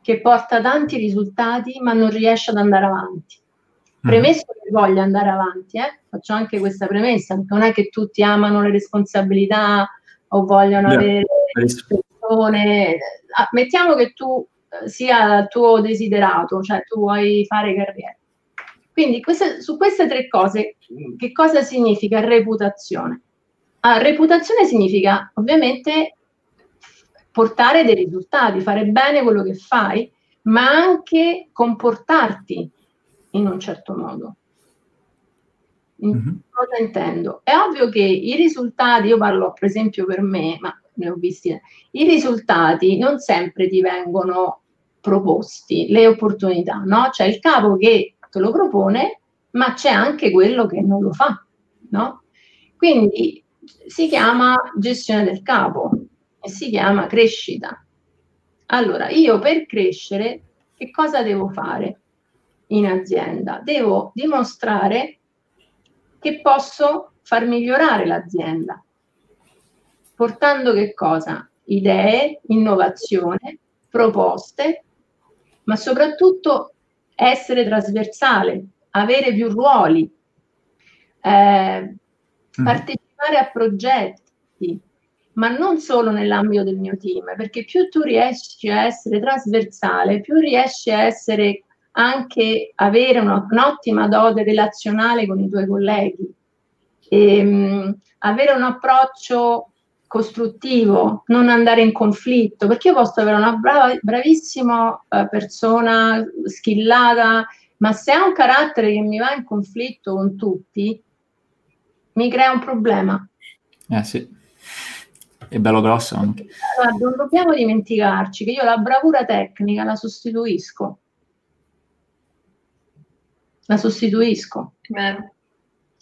che porta tanti risultati, ma non riesce ad andare avanti? Mm. Premesso che voglia andare avanti, eh? faccio anche questa premessa, non è che tutti amano le responsabilità o vogliono yeah. avere persone. Ah, mettiamo che tu sia il tuo desiderato, cioè tu vuoi fare carriera. Quindi queste, su queste tre cose, che cosa significa reputazione? Ah, reputazione significa ovviamente portare dei risultati, fare bene quello che fai, ma anche comportarti in un certo modo. Mm-hmm. Cosa intendo? È ovvio che i risultati, io parlo per esempio per me, ma ne ho visti, i risultati non sempre ti vengono proposti, le opportunità, no? C'è il capo che te lo propone, ma c'è anche quello che non lo fa, no? Quindi si chiama gestione del capo e si chiama crescita. Allora, io per crescere che cosa devo fare in azienda? Devo dimostrare che posso far migliorare l'azienda, portando che cosa? Idee, innovazione, proposte, ma soprattutto essere trasversale, avere più ruoli, eh, mm. partecipare a progetti, ma non solo nell'ambito del mio team, perché più tu riesci a essere trasversale, più riesci a essere anche avere una, un'ottima dote relazionale con i tuoi colleghi, e, um, avere un approccio costruttivo, non andare in conflitto, perché io posso avere una brava, bravissima eh, persona, skillata, ma se ha un carattere che mi va in conflitto con tutti, mi crea un problema. Eh sì, è bello grosso anche. Allora, non dobbiamo dimenticarci che io la bravura tecnica la sostituisco. La sostituisco. Beh.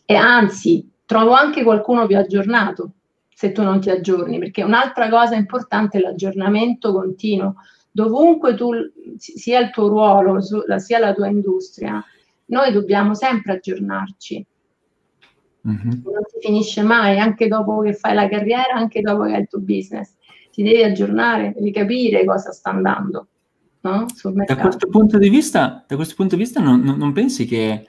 E anzi, trovo anche qualcuno più aggiornato se tu non ti aggiorni, perché un'altra cosa importante è l'aggiornamento continuo. Dovunque tu sia il tuo ruolo, sia la tua industria, noi dobbiamo sempre aggiornarci. Mm-hmm. Non si finisce mai, anche dopo che fai la carriera, anche dopo che hai il tuo business. Ti devi aggiornare, devi capire cosa sta andando. No? Da questo punto di vista, da questo punto di vista non, non, non pensi che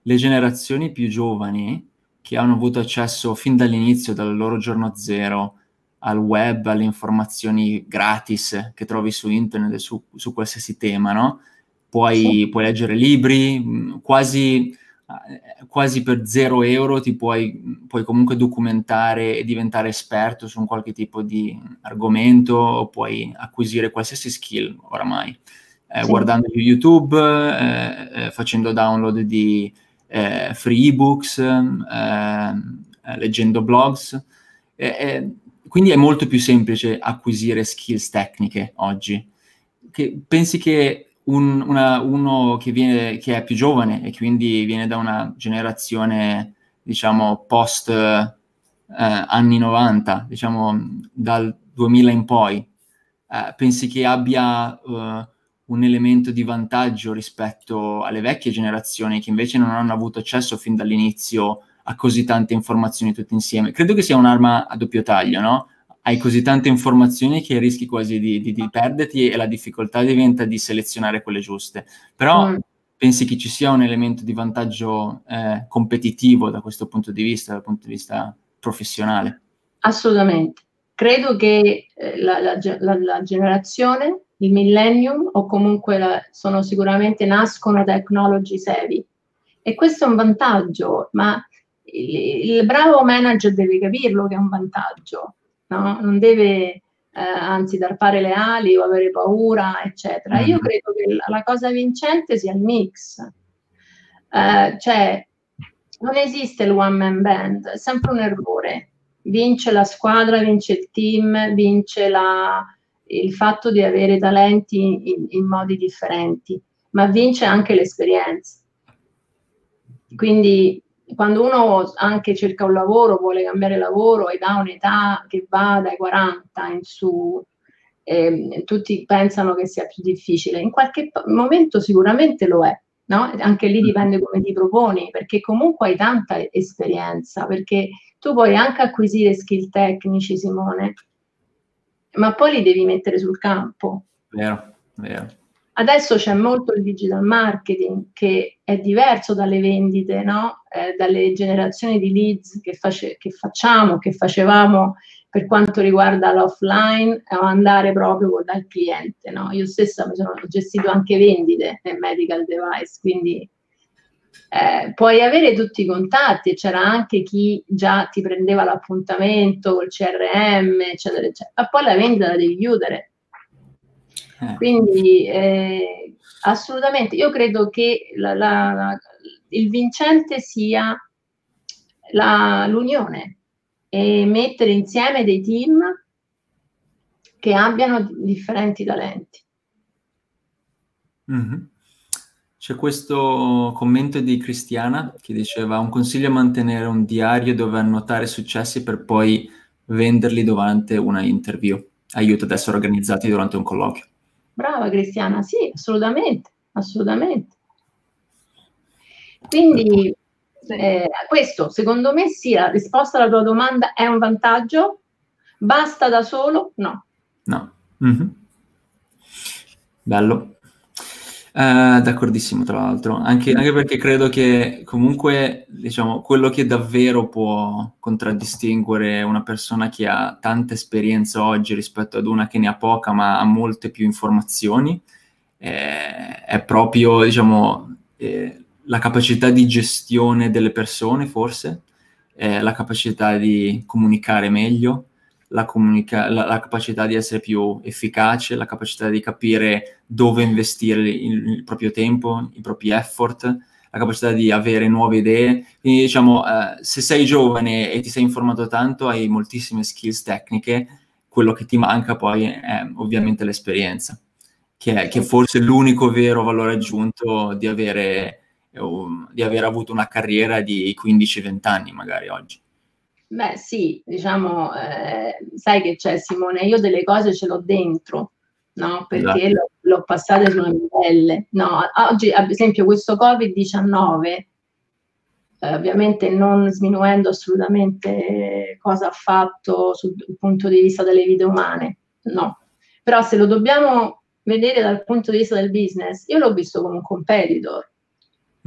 le generazioni più giovani che hanno avuto accesso fin dall'inizio, dal loro giorno zero, al web, alle informazioni gratis che trovi su internet su, su qualsiasi tema, no? Puoi, sì. puoi leggere libri, mm, quasi, eh, quasi, per zero euro ti puoi, puoi, comunque documentare e diventare esperto su un qualche tipo di argomento, o puoi acquisire qualsiasi skill oramai, eh, sì. guardando YouTube, eh, eh facendo download di eh, free ebooks, eh, leggendo blogs. quindi è molto più semplice acquisire skills tecniche oggi. Che, pensi che un, una, uno che, viene, che è più giovane e quindi viene da una generazione, diciamo, post eh, anni 90, diciamo dal 2000 in poi, eh, pensi che abbia un elemento di vantaggio rispetto alle vecchie generazioni che invece non hanno avuto accesso fin dall'inizio a così tante informazioni tutte insieme. Credo che sia un'arma a doppio taglio, no? Hai così tante informazioni che rischi quasi di, di, di perderti e la difficoltà diventa di selezionare quelle giuste. Però mm. pensi che ci sia un elemento di vantaggio eh, competitivo da questo punto di vista, dal punto di vista professionale? Assolutamente. Credo che eh, la, la, la, la, generazione, il millennium, o comunque sono sicuramente nascono technology savvy. E questo è un vantaggio, ma il, il bravo manager deve capirlo che è un vantaggio, no? non deve eh, anzi fare le ali o avere paura, eccetera. Io mm. credo che la, la cosa vincente sia il mix. Eh, cioè, non esiste il one man band, è sempre un errore. Vince la squadra, vince il team, vince la, il fatto di avere talenti in, in modi differenti, ma vince anche l'esperienza. Quindi quando uno anche cerca un lavoro, vuole cambiare lavoro ed ha un'età che va dai 40 in su, eh, tutti pensano che sia più difficile. In qualche momento sicuramente lo è, no? Anche lì dipende come ti proponi, perché comunque hai tanta esperienza, perché tu puoi anche acquisire skill tecnici, Simone, ma poi li devi mettere sul campo. Vero, vero. Adesso c'è molto il digital marketing che è diverso dalle vendite, no? eh, dalle generazioni di leads che, face- che, facciamo, che facevamo per quanto riguarda l'offline, o andare proprio dal cliente. No? Io stessa mi sono gestito anche vendite nel medical device, quindi eh, puoi avere tutti i contatti, c'era anche chi già ti prendeva l'appuntamento col CRM, eccetera, eccetera, ma poi la vendita la devi chiudere eh. Quindi eh, assolutamente, io credo che la, la, la, il vincente sia l'unione e mettere insieme dei team che abbiano differenti talenti. Mm-hmm. C'è questo commento di Cristiana che diceva un consiglio è mantenere un diario dove annotare successi per poi venderli durante una interview. Aiuta ad essere organizzati durante un colloquio. Brava Cristiana, sì, assolutamente, assolutamente. Quindi eh, questo secondo me sì, la risposta alla tua domanda è un vantaggio? Basta da solo? No. No. Mm-hmm. Bello. Uh, d'accordissimo, tra l'altro, anche, anche, perché credo che comunque, diciamo, quello che davvero può contraddistinguere una persona che ha tanta esperienza oggi rispetto ad una che ne ha poca ma ha molte più informazioni, eh, è proprio, diciamo, eh, la capacità di gestione delle persone, forse, eh, la capacità di comunicare meglio, la, comunica- la, la, capacità di essere più efficace, la capacità di capire dove investire il, il, proprio tempo, i propri effort, la capacità di avere nuove idee. Quindi diciamo, eh, se sei giovane e ti sei informato tanto, hai moltissime skills tecniche, quello che ti manca poi è ovviamente l'esperienza, che è, che è forse l'unico vero valore aggiunto di avere, um, di aver avuto una carriera di 15-20 anni magari oggi. Beh, sì, diciamo, eh, sai che c'è Simone, io delle cose ce l'ho dentro, no? Perché esatto. l'ho, passate sulla mia pelle. No, oggi, ad esempio, questo Covid-19, eh, ovviamente non sminuendo assolutamente cosa ha fatto sul punto di vista delle vite umane, no. Però se lo dobbiamo vedere dal punto di vista del business, io l'ho visto come un competitor.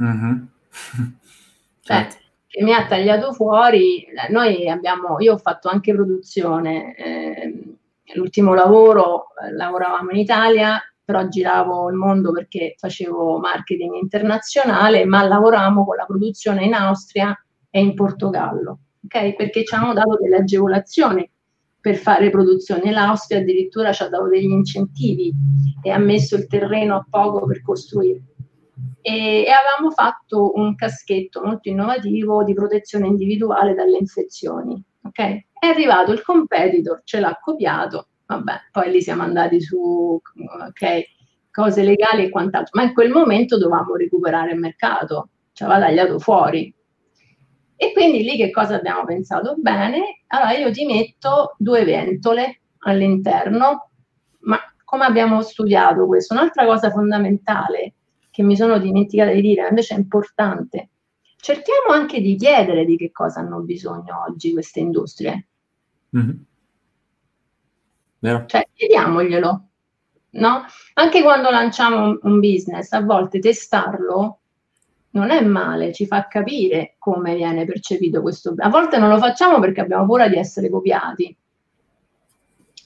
Mm-hmm. certo che mi ha tagliato fuori. Noi abbiamo, io ho fatto anche produzione, eh, l'ultimo lavoro eh, lavoravamo in Italia, però giravo il mondo perché facevo marketing internazionale, ma lavoravamo con la produzione in Austria e in Portogallo, ok? Perché ci hanno dato delle agevolazioni per fare produzione. L'Austria addirittura ci ha dato degli incentivi e ha messo il terreno a poco per costruire e, e avevamo fatto un caschetto molto innovativo di protezione individuale dalle infezioni. Okay? È arrivato il competitor, ce l'ha copiato, vabbè, poi lì siamo andati su okay, cose legali e quant'altro, ma in quel momento dovevamo recuperare il mercato, ci aveva tagliato fuori. E quindi lì che cosa abbiamo pensato? Bene, allora io ti metto due ventole all'interno, ma come abbiamo studiato questo? Un'altra cosa fondamentale che mi sono dimenticata di dire, invece è importante. Cerchiamo anche di chiedere di che cosa hanno bisogno oggi queste industrie. Mm-hmm. Vero. Cioè, chiediamoglielo. no? Anche quando lanciamo un business, a volte testarlo non è male, ci fa capire come viene percepito questo. A volte non lo facciamo perché abbiamo paura di essere copiati,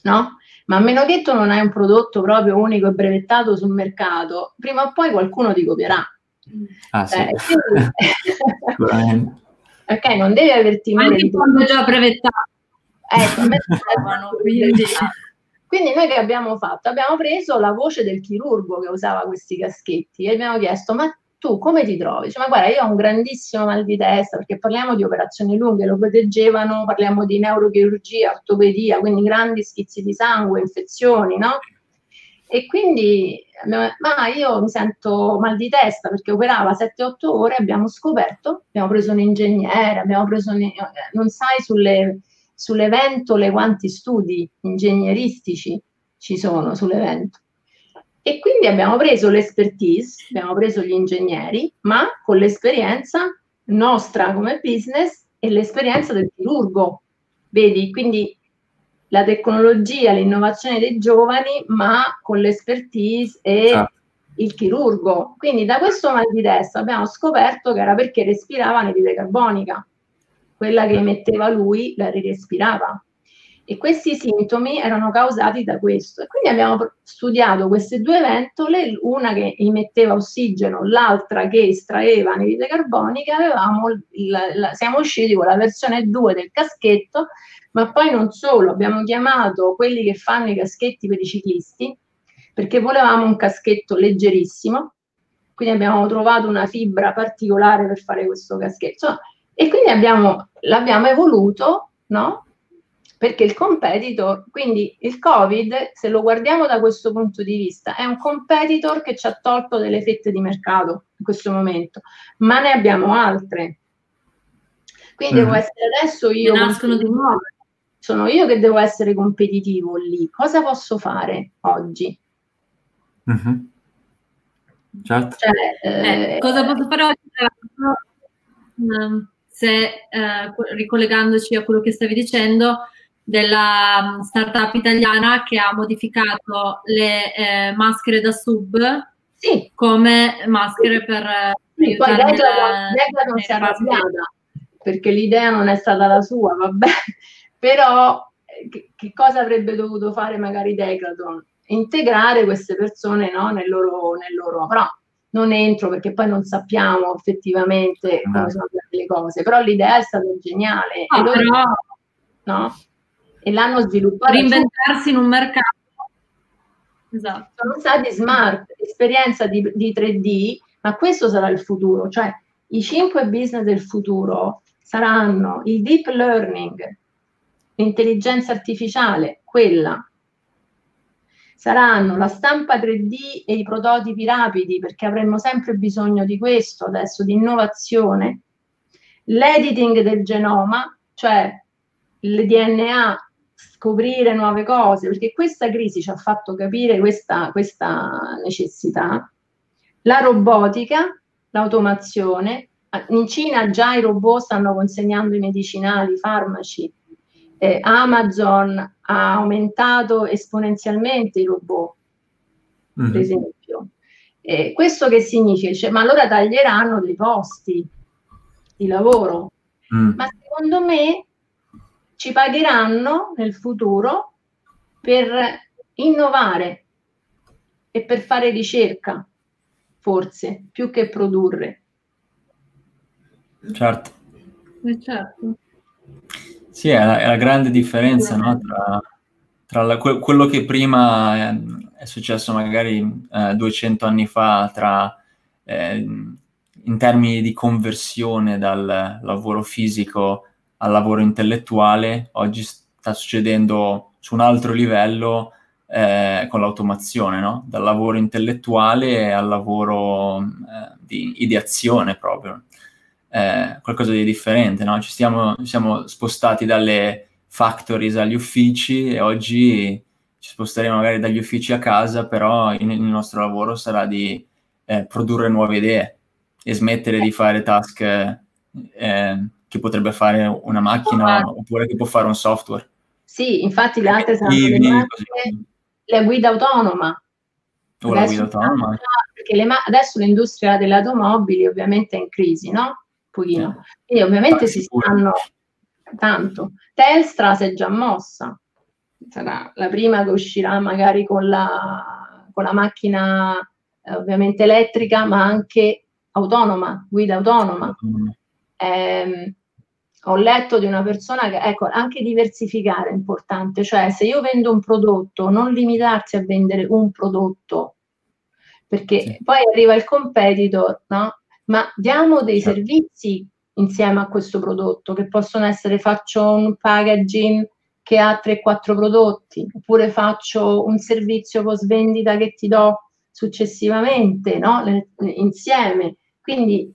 no? Ma a meno che tu non hai un prodotto proprio unico e brevettato sul mercato, prima o poi qualcuno ti copierà. Ah, sì. Eh, quindi... ok, non devi aver timore Anche quando già brevettato. Ecco, a me quindi... Quindi noi che abbiamo fatto? Abbiamo preso la voce del chirurgo che usava questi caschetti e abbiamo chiesto, ma tu come ti trovi? Cioè, ma guarda, io ho un grandissimo mal di testa perché parliamo di operazioni lunghe, lo proteggevano, parliamo di neurochirurgia, ortopedia, quindi grandi schizzi di sangue, infezioni, no? E quindi, ma io mi sento mal di testa perché operava 7-8 ore, abbiamo scoperto, abbiamo preso un ingegnere, abbiamo preso, un, non sai sulle, sull'evento le quanti studi ingegneristici ci sono sull'evento e quindi abbiamo preso l'expertise, abbiamo preso gli ingegneri, ma con l'esperienza nostra come business e l'esperienza del chirurgo. Vedi, quindi la tecnologia, l'innovazione dei giovani, ma con l'expertise e ah. il chirurgo. Quindi da questo mal di testa abbiamo scoperto che era perché respirava anidride carbonica. Quella che emetteva lui la rirespirava e questi sintomi erano causati da questo. E quindi abbiamo studiato queste due ventole, una che emetteva ossigeno, l'altra che estraeva anidride carbonica, il, la, siamo usciti con la versione 2 del caschetto, ma poi non solo, abbiamo chiamato quelli che fanno i caschetti per i ciclisti, perché volevamo un caschetto leggerissimo, quindi abbiamo trovato una fibra particolare per fare questo caschetto. E quindi abbiamo, l'abbiamo evoluto, no? Perché il competitor, quindi il Covid, se lo guardiamo da questo punto di vista, è un competitor che ci ha tolto delle fette di mercato in questo momento, ma ne abbiamo altre. Quindi mm. devo essere adesso io. Nascono di nuovo. Sono io che devo essere competitivo lì. Cosa posso fare oggi? Mm-hmm. Certo. Cioè, eh, eh, cosa posso fare oggi? Se eh, ricollegandoci a quello che stavi dicendo, della mm, startup italiana che ha modificato le eh, maschere da sub sì. come maschere per sì, poi Decathlon si è arrabbiata perché l'idea non è stata la sua, vabbè, però eh, che, che, cosa avrebbe dovuto fare magari Decathlon? Integrare queste persone no, nel, loro, nel loro, però non entro perché poi non sappiamo effettivamente come sono le cose, però l'idea è stata geniale. Ah, loro, però... no? E l'hanno sviluppato. Reinventarsi in un mercato. Esatto. Sono stati smart, esperienza di, di 3D, ma questo sarà il futuro, cioè i cinque business del futuro saranno il deep learning, l'intelligenza artificiale, quella. Saranno la stampa 3D e i prototipi rapidi, perché avremo sempre bisogno di questo adesso, di innovazione. L'editing del genoma, cioè il DNA scoprire nuove cose, perché questa crisi ci ha fatto capire questa, questa necessità. La robotica, l'automazione, in Cina già i robot stanno consegnando i medicinali, i farmaci, eh, Amazon ha aumentato esponenzialmente i robot, mm-hmm. per esempio. Eh, questo che significa? Cioè, ma allora taglieranno dei posti di lavoro. Mm. Ma secondo me ci pagheranno nel futuro per innovare e per fare ricerca, forse, più che produrre. Certo. Eh certo. Sì, è la, è la grande differenza no? tra, tra la, que, quello che prima è, è successo magari eh, 200 anni fa, tra, eh, in termini di conversione dal lavoro fisico al lavoro intellettuale, oggi sta succedendo su un altro livello eh, con l'automazione, no? dal lavoro intellettuale al lavoro eh, di ideazione proprio. Eh, qualcosa di differente, no? Ci stiamo, siamo spostati dalle factories agli uffici e oggi ci sposteremo magari dagli uffici a casa, però il, il nostro lavoro sarà di eh, produrre nuove idee e smettere di fare task eh, che potrebbe fare una macchina oh, oppure che può fare un software. Sì, infatti le macchine, la guida autonoma, O la guida autonoma. Perché le adesso l'industria delle automobili ovviamente è in crisi, no? pochino. E ovviamente si stanno tanto. Telstra si è già mossa, sarà la prima che uscirà magari con la, con la macchina eh, ovviamente elettrica, ma anche autonoma, guida autonoma. Mm. Eh, ho letto di una persona che, ecco, anche diversificare è importante, cioè se io vendo un prodotto, non limitarsi a vendere un prodotto, perché sì. poi arriva il competitor, no? ma diamo dei certo. servizi insieme a questo prodotto che possono essere faccio un packaging che ha 3-4 prodotti oppure faccio un servizio post vendita che ti do successivamente no? insieme quindi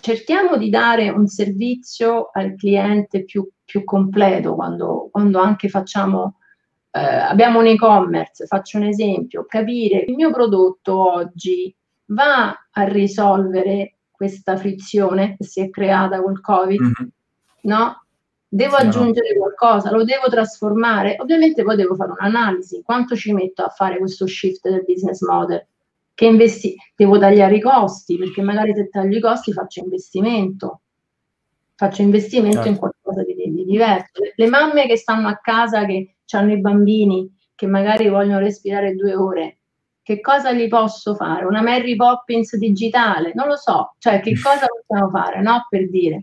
cerchiamo di dare un servizio al cliente più, più completo quando, quando anche facciamo eh, abbiamo un e-commerce faccio un esempio capire il mio prodotto oggi va a risolvere questa frizione che si è creata col Covid, mm-hmm. no? Devo sì, aggiungere no. qualcosa, lo devo trasformare. Ovviamente poi devo fare un'analisi. Quanto ci metto a fare questo shift del business model? Che investi- devo tagliare i costi, perché magari se taglio i costi faccio investimento. Faccio investimento certo. in qualcosa di, di diverso. Le, mamme che stanno a casa, che hanno i bambini, che magari vogliono respirare due ore, che cosa gli posso fare? Una Mary Poppins digitale? Non lo so, cioè che cosa possiamo fare, no? Per dire.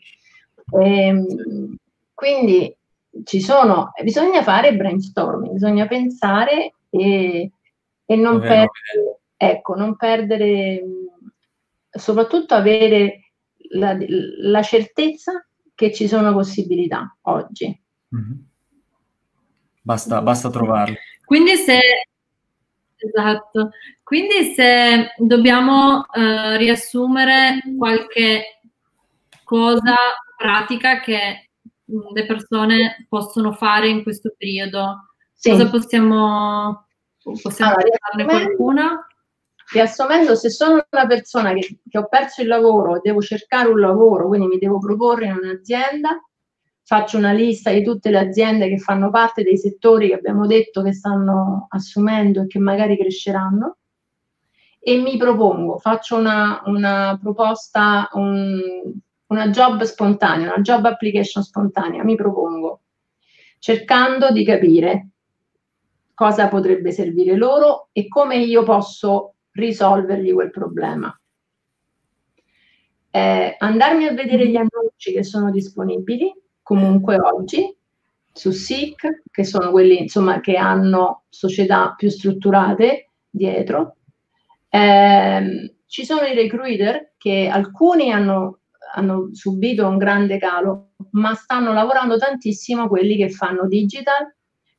Ehm, quindi ci sono, bisogna fare brainstorming, bisogna pensare e, e non, perdere, ecco, non perdere, soprattutto avere la, la, certezza che ci sono possibilità oggi. Mm-hmm. Basta, basta trovarle. Quindi se Esatto. Quindi se dobbiamo eh, riassumere qualche cosa pratica che le persone possono fare in questo periodo, sì. cosa possiamo, possiamo allora, farne qualcuna? Riassumendo, se sono una persona che, che ho perso il lavoro e devo cercare un lavoro, quindi mi devo proporre in un'azienda, faccio una lista di tutte le aziende che fanno parte dei settori che abbiamo detto che stanno assumendo e che magari cresceranno e mi propongo, faccio una, una proposta, un, una job spontanea, una job application spontanea, mi propongo, cercando di capire cosa potrebbe servire loro e come io posso risolvergli quel problema. Eh, andarmi a vedere gli annunci che sono disponibili, comunque oggi su SIC, che sono quelli insomma, che hanno società più strutturate dietro. Eh, ci sono i recruiter che alcuni hanno, hanno subito un grande calo, ma stanno lavorando tantissimo quelli che fanno digital,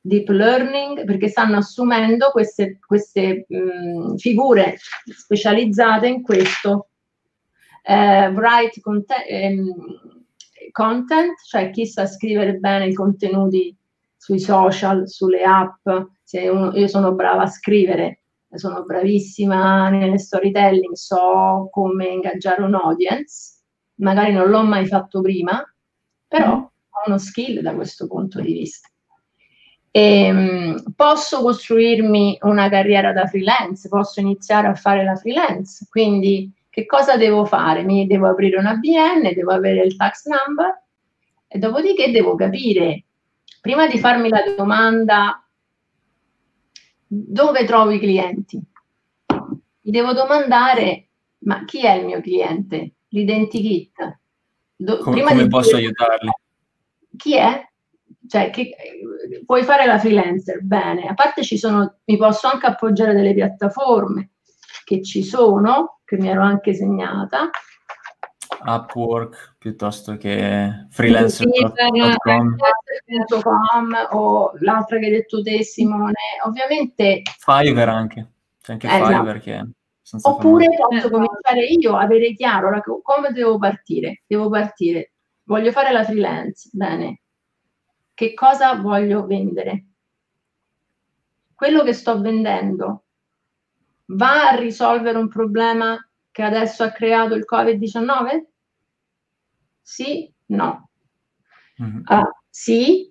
deep learning, perché stanno assumendo queste, queste mh, figure specializzate in questo. Eh, bright content, ehm, content, cioè chi sa scrivere bene i contenuti sui social, sulle app. Uno, io sono brava a scrivere, sono bravissima nelle storytelling, so come ingaggiare un audience, magari non l'ho mai fatto prima, però mm. ho uno skill da questo punto di vista. E, um, posso costruirmi una carriera da freelance, posso iniziare a fare la freelance, quindi che cosa devo fare? Mi devo aprire una BN, devo avere il tax number e dopodiché devo capire, prima di farmi la domanda dove trovo i clienti, mi devo domandare ma chi è il mio cliente? L'identikit. Do- come, come posso dire, aiutarli? Chi è? Cioè, che, puoi fare la freelancer, bene. A parte ci sono, mi posso anche appoggiare delle piattaforme che ci sono, che mi ero anche segnata. Upwork piuttosto che freelancer.com o l'altra che hai detto te Simone. Ovviamente Fiverr anche. C'è anche eh, Fiverr no. che oppure posso cominciare io avere chiaro la, come devo partire? Devo partire. Voglio fare la freelance bene che cosa voglio vendere quello che sto vendendo va a risolvere un problema che adesso ha creato il Covid-19? Sì, no. Mm-hmm. Uh, sì,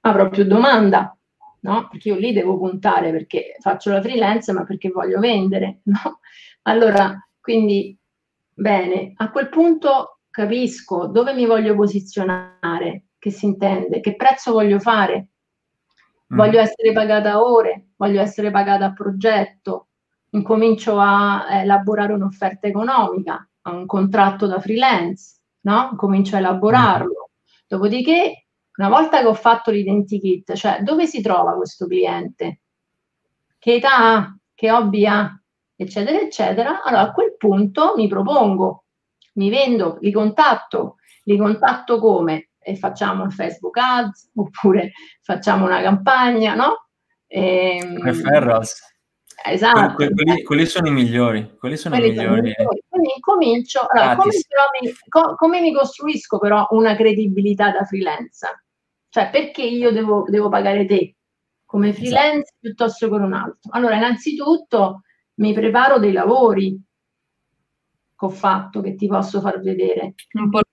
avrò più domanda, no? Perché io lì devo puntare perché faccio la freelance, ma perché voglio vendere, no? Allora, quindi, bene, a quel punto capisco dove mi voglio posizionare, che si intende, che prezzo voglio fare. Mm. Voglio essere pagata a ore, voglio essere pagata a progetto, incomincio a elaborare un'offerta economica, a un contratto da freelance, no? Comincio a elaborarlo. Dopodiché una volta che ho fatto l'identikit, cioè dove si trova questo cliente? Che età ha? Che hobby ha? Eccetera, eccetera. Allora a quel punto mi propongo, mi vendo, li contatto, li contatto come? E facciamo un Facebook Ads oppure facciamo una campagna, no? E, ehm, Referrals. Esatto. Que- quelli, quelli, sono i migliori. Quelli sono quelli i migliori. Sono Quindi comincio. Allora, come, mi, co- come, mi, costruisco però una credibilità da freelance? Cioè, perché io devo, devo pagare te come esatto. freelance esatto. piuttosto che un altro? Allora, innanzitutto mi preparo dei lavori che ho fatto, che ti posso far vedere. Un portfolio,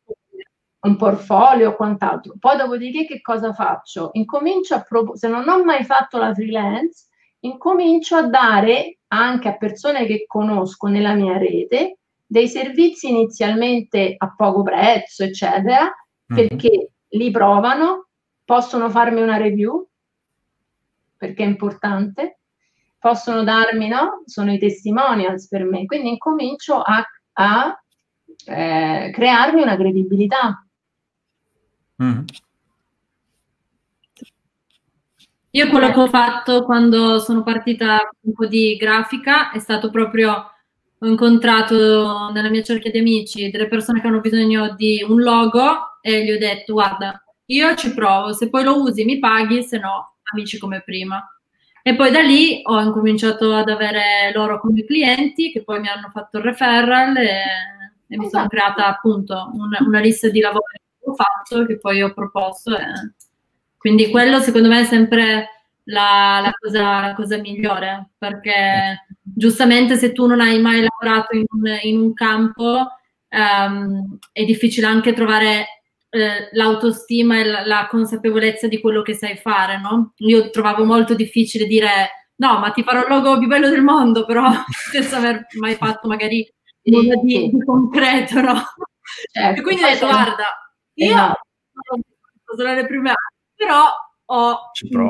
un portfolio o quant'altro. Poi dopodiché che cosa faccio? Incomincio a proporre, se non ho mai fatto la freelance, incomincio a dare anche a persone che conosco nella mia rete dei servizi inizialmente a poco prezzo, eccetera, mm-hmm. perché li provano, possono farmi una review, perché è importante, possono darmi, no? Sono i testimonials per me, quindi incomincio a, a eh, crearmi una credibilità. Mm. Io quello che ho fatto quando sono partita un po' di grafica è stato proprio ho incontrato nella mia cerchia di amici delle persone che hanno bisogno di un logo e gli ho detto guarda io ci provo, se poi lo usi mi paghi, se no amici come prima. E poi da lì ho incominciato ad avere loro come clienti che poi mi hanno fatto il referral e, e mi sono esatto. creata appunto una, una lista di lavori ho fatto che poi ho proposto. E, quindi quello secondo me è sempre la, la, cosa, la cosa, migliore perché giustamente se tu non hai mai lavorato in un, in un campo um, è difficile anche trovare eh, l'autostima e la, la, consapevolezza di quello che sai fare, no? Io trovavo molto difficile dire no, ma ti farò il logo più bello del mondo, però senza aver mai fatto magari nulla di, di, concreto, no? Certo, e quindi ho detto, guarda, io no. sono le prime anni, però ho,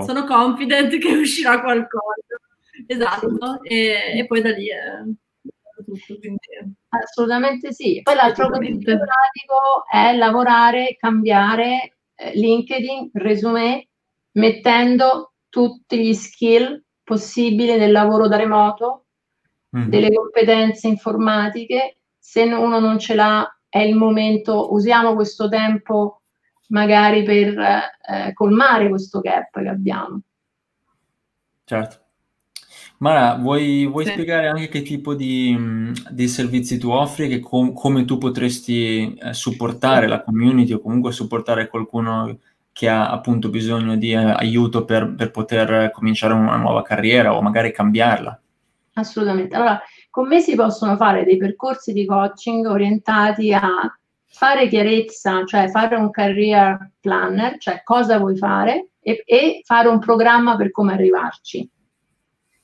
sono confident che uscirà qualcosa. Esatto, e, e poi da lì... Eh, tutto. Quindi... Assolutamente sì. Poi l'altro consiglio pratico è lavorare, cambiare eh, LinkedIn, resume, mettendo tutti gli skill possibili del lavoro da remoto, mm-hmm. delle competenze informatiche. Se uno non ce l'ha, è il momento, usiamo questo tempo magari per eh, colmare questo gap che abbiamo. Certo. Mara, vuoi, vuoi sì. spiegare anche che tipo di, di, servizi tu offri e com- come tu potresti eh, supportare la community o comunque supportare qualcuno che ha appunto bisogno di eh, aiuto per, per, poter cominciare una nuova carriera o magari cambiarla? Assolutamente. Allora, con me si possono fare dei percorsi di coaching orientati a fare chiarezza, cioè fare un career planner, cioè cosa vuoi fare e, e fare un programma per come arrivarci.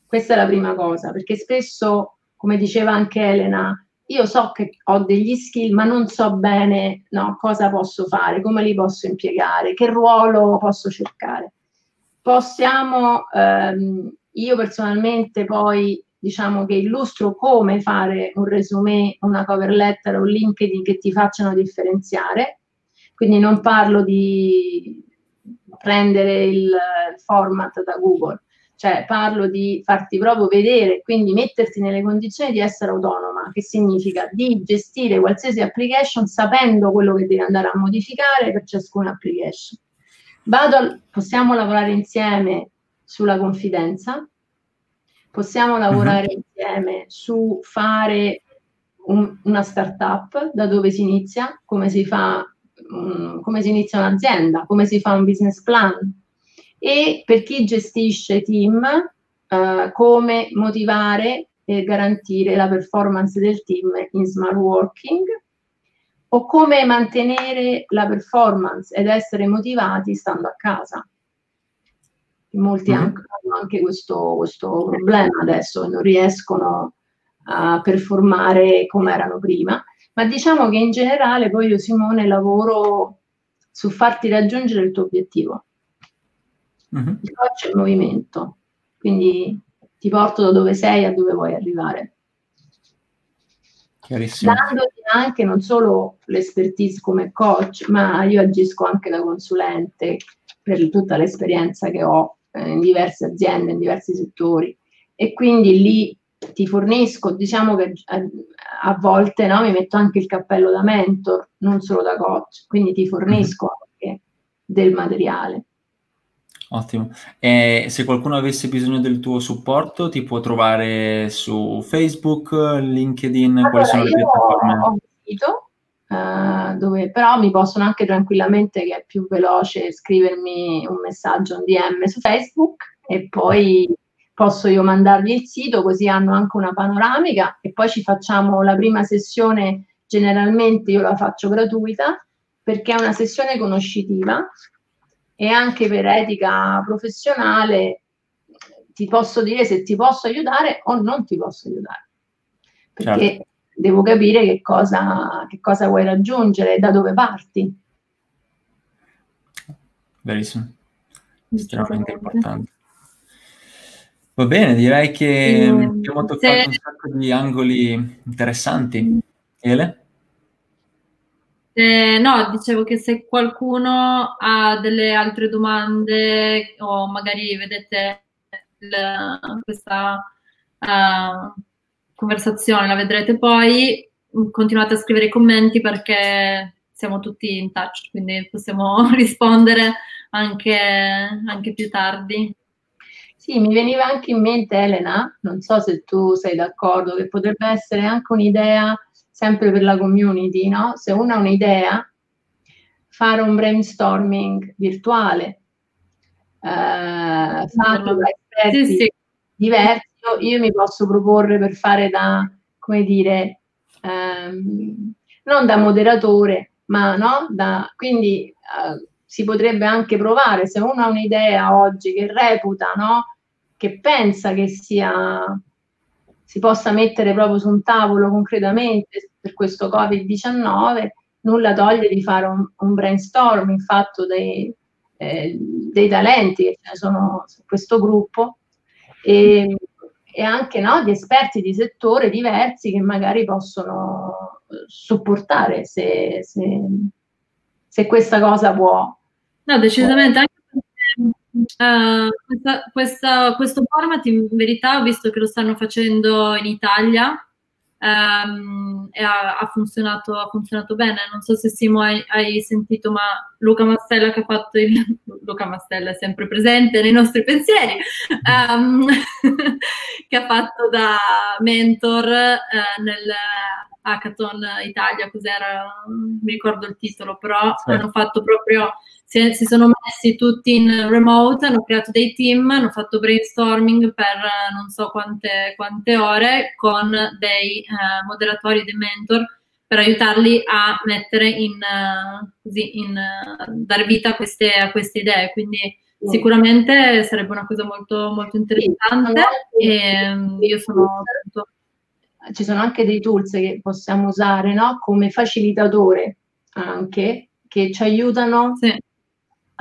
Questa è la prima cosa, perché spesso, come diceva anche Elena, io so che ho degli skill, ma non so bene no, cosa posso fare, come li posso impiegare, che ruolo posso cercare. Possiamo, ehm, io personalmente poi diciamo che illustro come fare un resume, una cover letter o un LinkedIn che ti facciano differenziare. Quindi non parlo di prendere il format da Google, cioè parlo di farti proprio vedere, quindi metterti nelle condizioni di essere autonoma, che significa di gestire qualsiasi application sapendo quello che devi andare a modificare per ciascuna application. Vado, possiamo lavorare insieme sulla confidenza, possiamo lavorare uh-huh. insieme su fare un, una startup, da dove si inizia, come si fa, um, come si inizia un'azienda, come si fa un business plan, e per chi gestisce team uh, come motivare e garantire la performance del team in smart working o come mantenere la performance ed essere motivati stando a casa. Molti mm-hmm. hanno anche questo, questo problema adesso, non riescono a performare come erano prima, ma diciamo che in generale poi io Simone lavoro su farti raggiungere il tuo obiettivo. Mm-hmm. Il coach è il movimento, quindi ti porto da dove sei a dove vuoi arrivare. Dandoti anche non solo l'espertise come coach, ma io agisco anche da consulente per tutta l'esperienza che ho eh, in diverse aziende, in diversi settori e quindi lì ti fornisco, diciamo che a, a volte no, mi metto anche il cappello da mentor, non solo da coach, quindi ti fornisco mm-hmm. anche del materiale. Ottimo. E se qualcuno avesse bisogno del tuo supporto, ti può trovare su Facebook, LinkedIn, allora, quali sono le piattaforme? Ho un sito uh, dove però mi possono anche tranquillamente, che è più veloce, scrivermi un messaggio, un DM su Facebook e poi posso io mandarvi il sito così hanno anche una panoramica e poi ci facciamo la prima sessione, generalmente io la faccio gratuita perché è una sessione conoscitiva e anche per etica professionale ti posso dire se ti posso aiutare o non ti posso aiutare. Perché certo. Devo capire che cosa, che cosa vuoi raggiungere, da dove parti. Verissimo, estremamente importante. Va bene, direi che mm, abbiamo toccato se... un sacco di angoli interessanti. Mm. Ele? Eh, no, dicevo che se qualcuno ha delle altre domande o magari vedete il, questa uh, conversazione, la vedrete poi, continuate a scrivere i commenti perché siamo tutti in touch, quindi possiamo rispondere anche, anche più tardi. Sì, mi veniva anche in mente Elena, non so se tu sei d'accordo, che potrebbe essere anche un'idea sempre per la community, no? Se uno ha un'idea, fare un brainstorming virtuale, eh, fatto da esperti sì, sì. diversi, io, mi posso proporre per fare da, come dire, ehm, non da moderatore, ma no? Da, quindi eh, si potrebbe anche provare, se uno ha un'idea oggi che reputa, no? Che pensa che sia si possa mettere proprio su un tavolo concretamente per questo Covid-19, nulla toglie di fare un, un brainstorming fatto dei, eh, dei talenti che sono su questo gruppo e, e anche no, di esperti di settore diversi che magari possono supportare se, se, se questa cosa può. No, decisamente, Uh, questa, questa, questo format in verità ho visto che lo stanno facendo in Italia um, e ha, ha, funzionato, ha, funzionato, bene. Non so se Simo hai, hai, sentito, ma Luca Mastella che ha fatto il... Luca Mastella è sempre presente nei nostri pensieri, um, che ha fatto da mentor uh, nel Hackathon Italia, cos'era? Non mi ricordo il titolo, però sì. hanno fatto proprio si, si, sono messi tutti in remote, hanno creato dei team, hanno fatto brainstorming per non so quante, quante ore con dei eh, moderatori, dei mentor per aiutarli a mettere in, uh, così, in uh, dare vita a queste, a queste idee. Quindi mm. sicuramente sarebbe una cosa molto, molto interessante sì, e um, io sono. Ci sono anche dei tools che possiamo usare no? come facilitatore anche che ci aiutano sì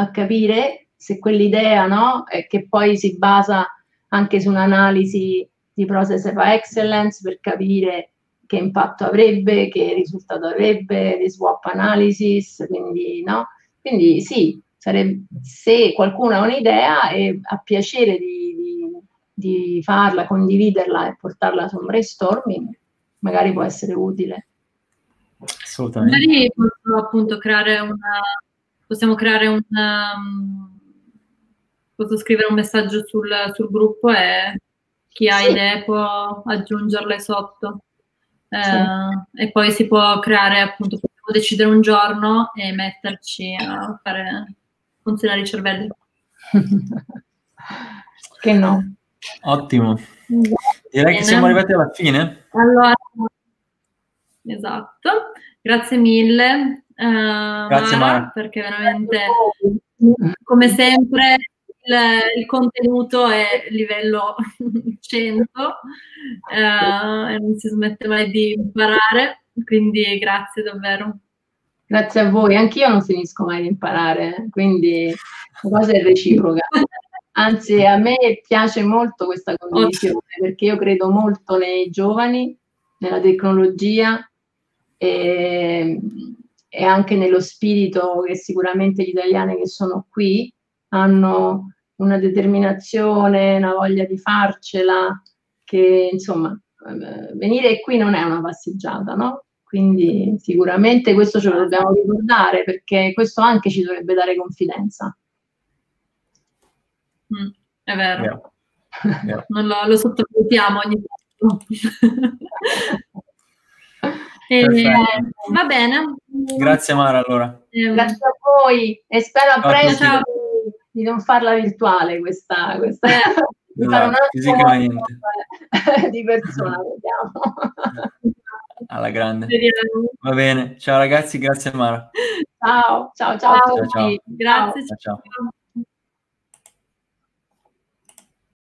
a capire se quell'idea, no, che poi si basa anche su un'analisi di process of excellence per capire che impatto avrebbe, che risultato avrebbe, di swap analysis, quindi, no? quindi sì, sarebbe, se qualcuno ha un'idea e ha piacere di, di, di farla, condividerla e portarla su un brainstorming, magari può essere utile. Assolutamente. Magari posso appunto creare una, possiamo creare un... Um, posso scrivere un messaggio sul, sul gruppo e chi ha sì. idee può aggiungerle sotto. Eh, sì. E poi si può creare, appunto, possiamo decidere un giorno e metterci a fare funzionare i cervelli. che no. Ottimo. Direi Bene. che siamo arrivati alla fine. Allora, esatto. Grazie mille. Uh, Grazie Mara, perché veramente come sempre il, il, contenuto è livello 100, eh, non si smette mai di imparare, quindi grazie davvero. Grazie a voi, anch'io non finisco mai di imparare, quindi la cosa è reciproca. Anzi, a me piace molto questa condivisione perché io credo molto nei giovani, nella tecnologia e, e anche nello spirito che sicuramente gli italiani che sono qui hanno una determinazione, una voglia di farcela, che insomma, eh, venire qui non è una passeggiata, no? Quindi sicuramente questo ce lo dobbiamo ricordare perché questo anche ci dovrebbe dare confidenza. Mm, è vero. Yeah. Yeah. Non lo, lo sottovalutiamo ogni tanto. e, va bene. Grazie Mara allora. Eh, Grazie a voi e spero a presto di non farla virtuale questa, questa eh, di fare un altro di persona, vediamo. Alla grande. Va bene. Ciao ragazzi, grazie Mara. Ciao, ciao, ciao. ciao, ciao. Grazie. ciao. ciao.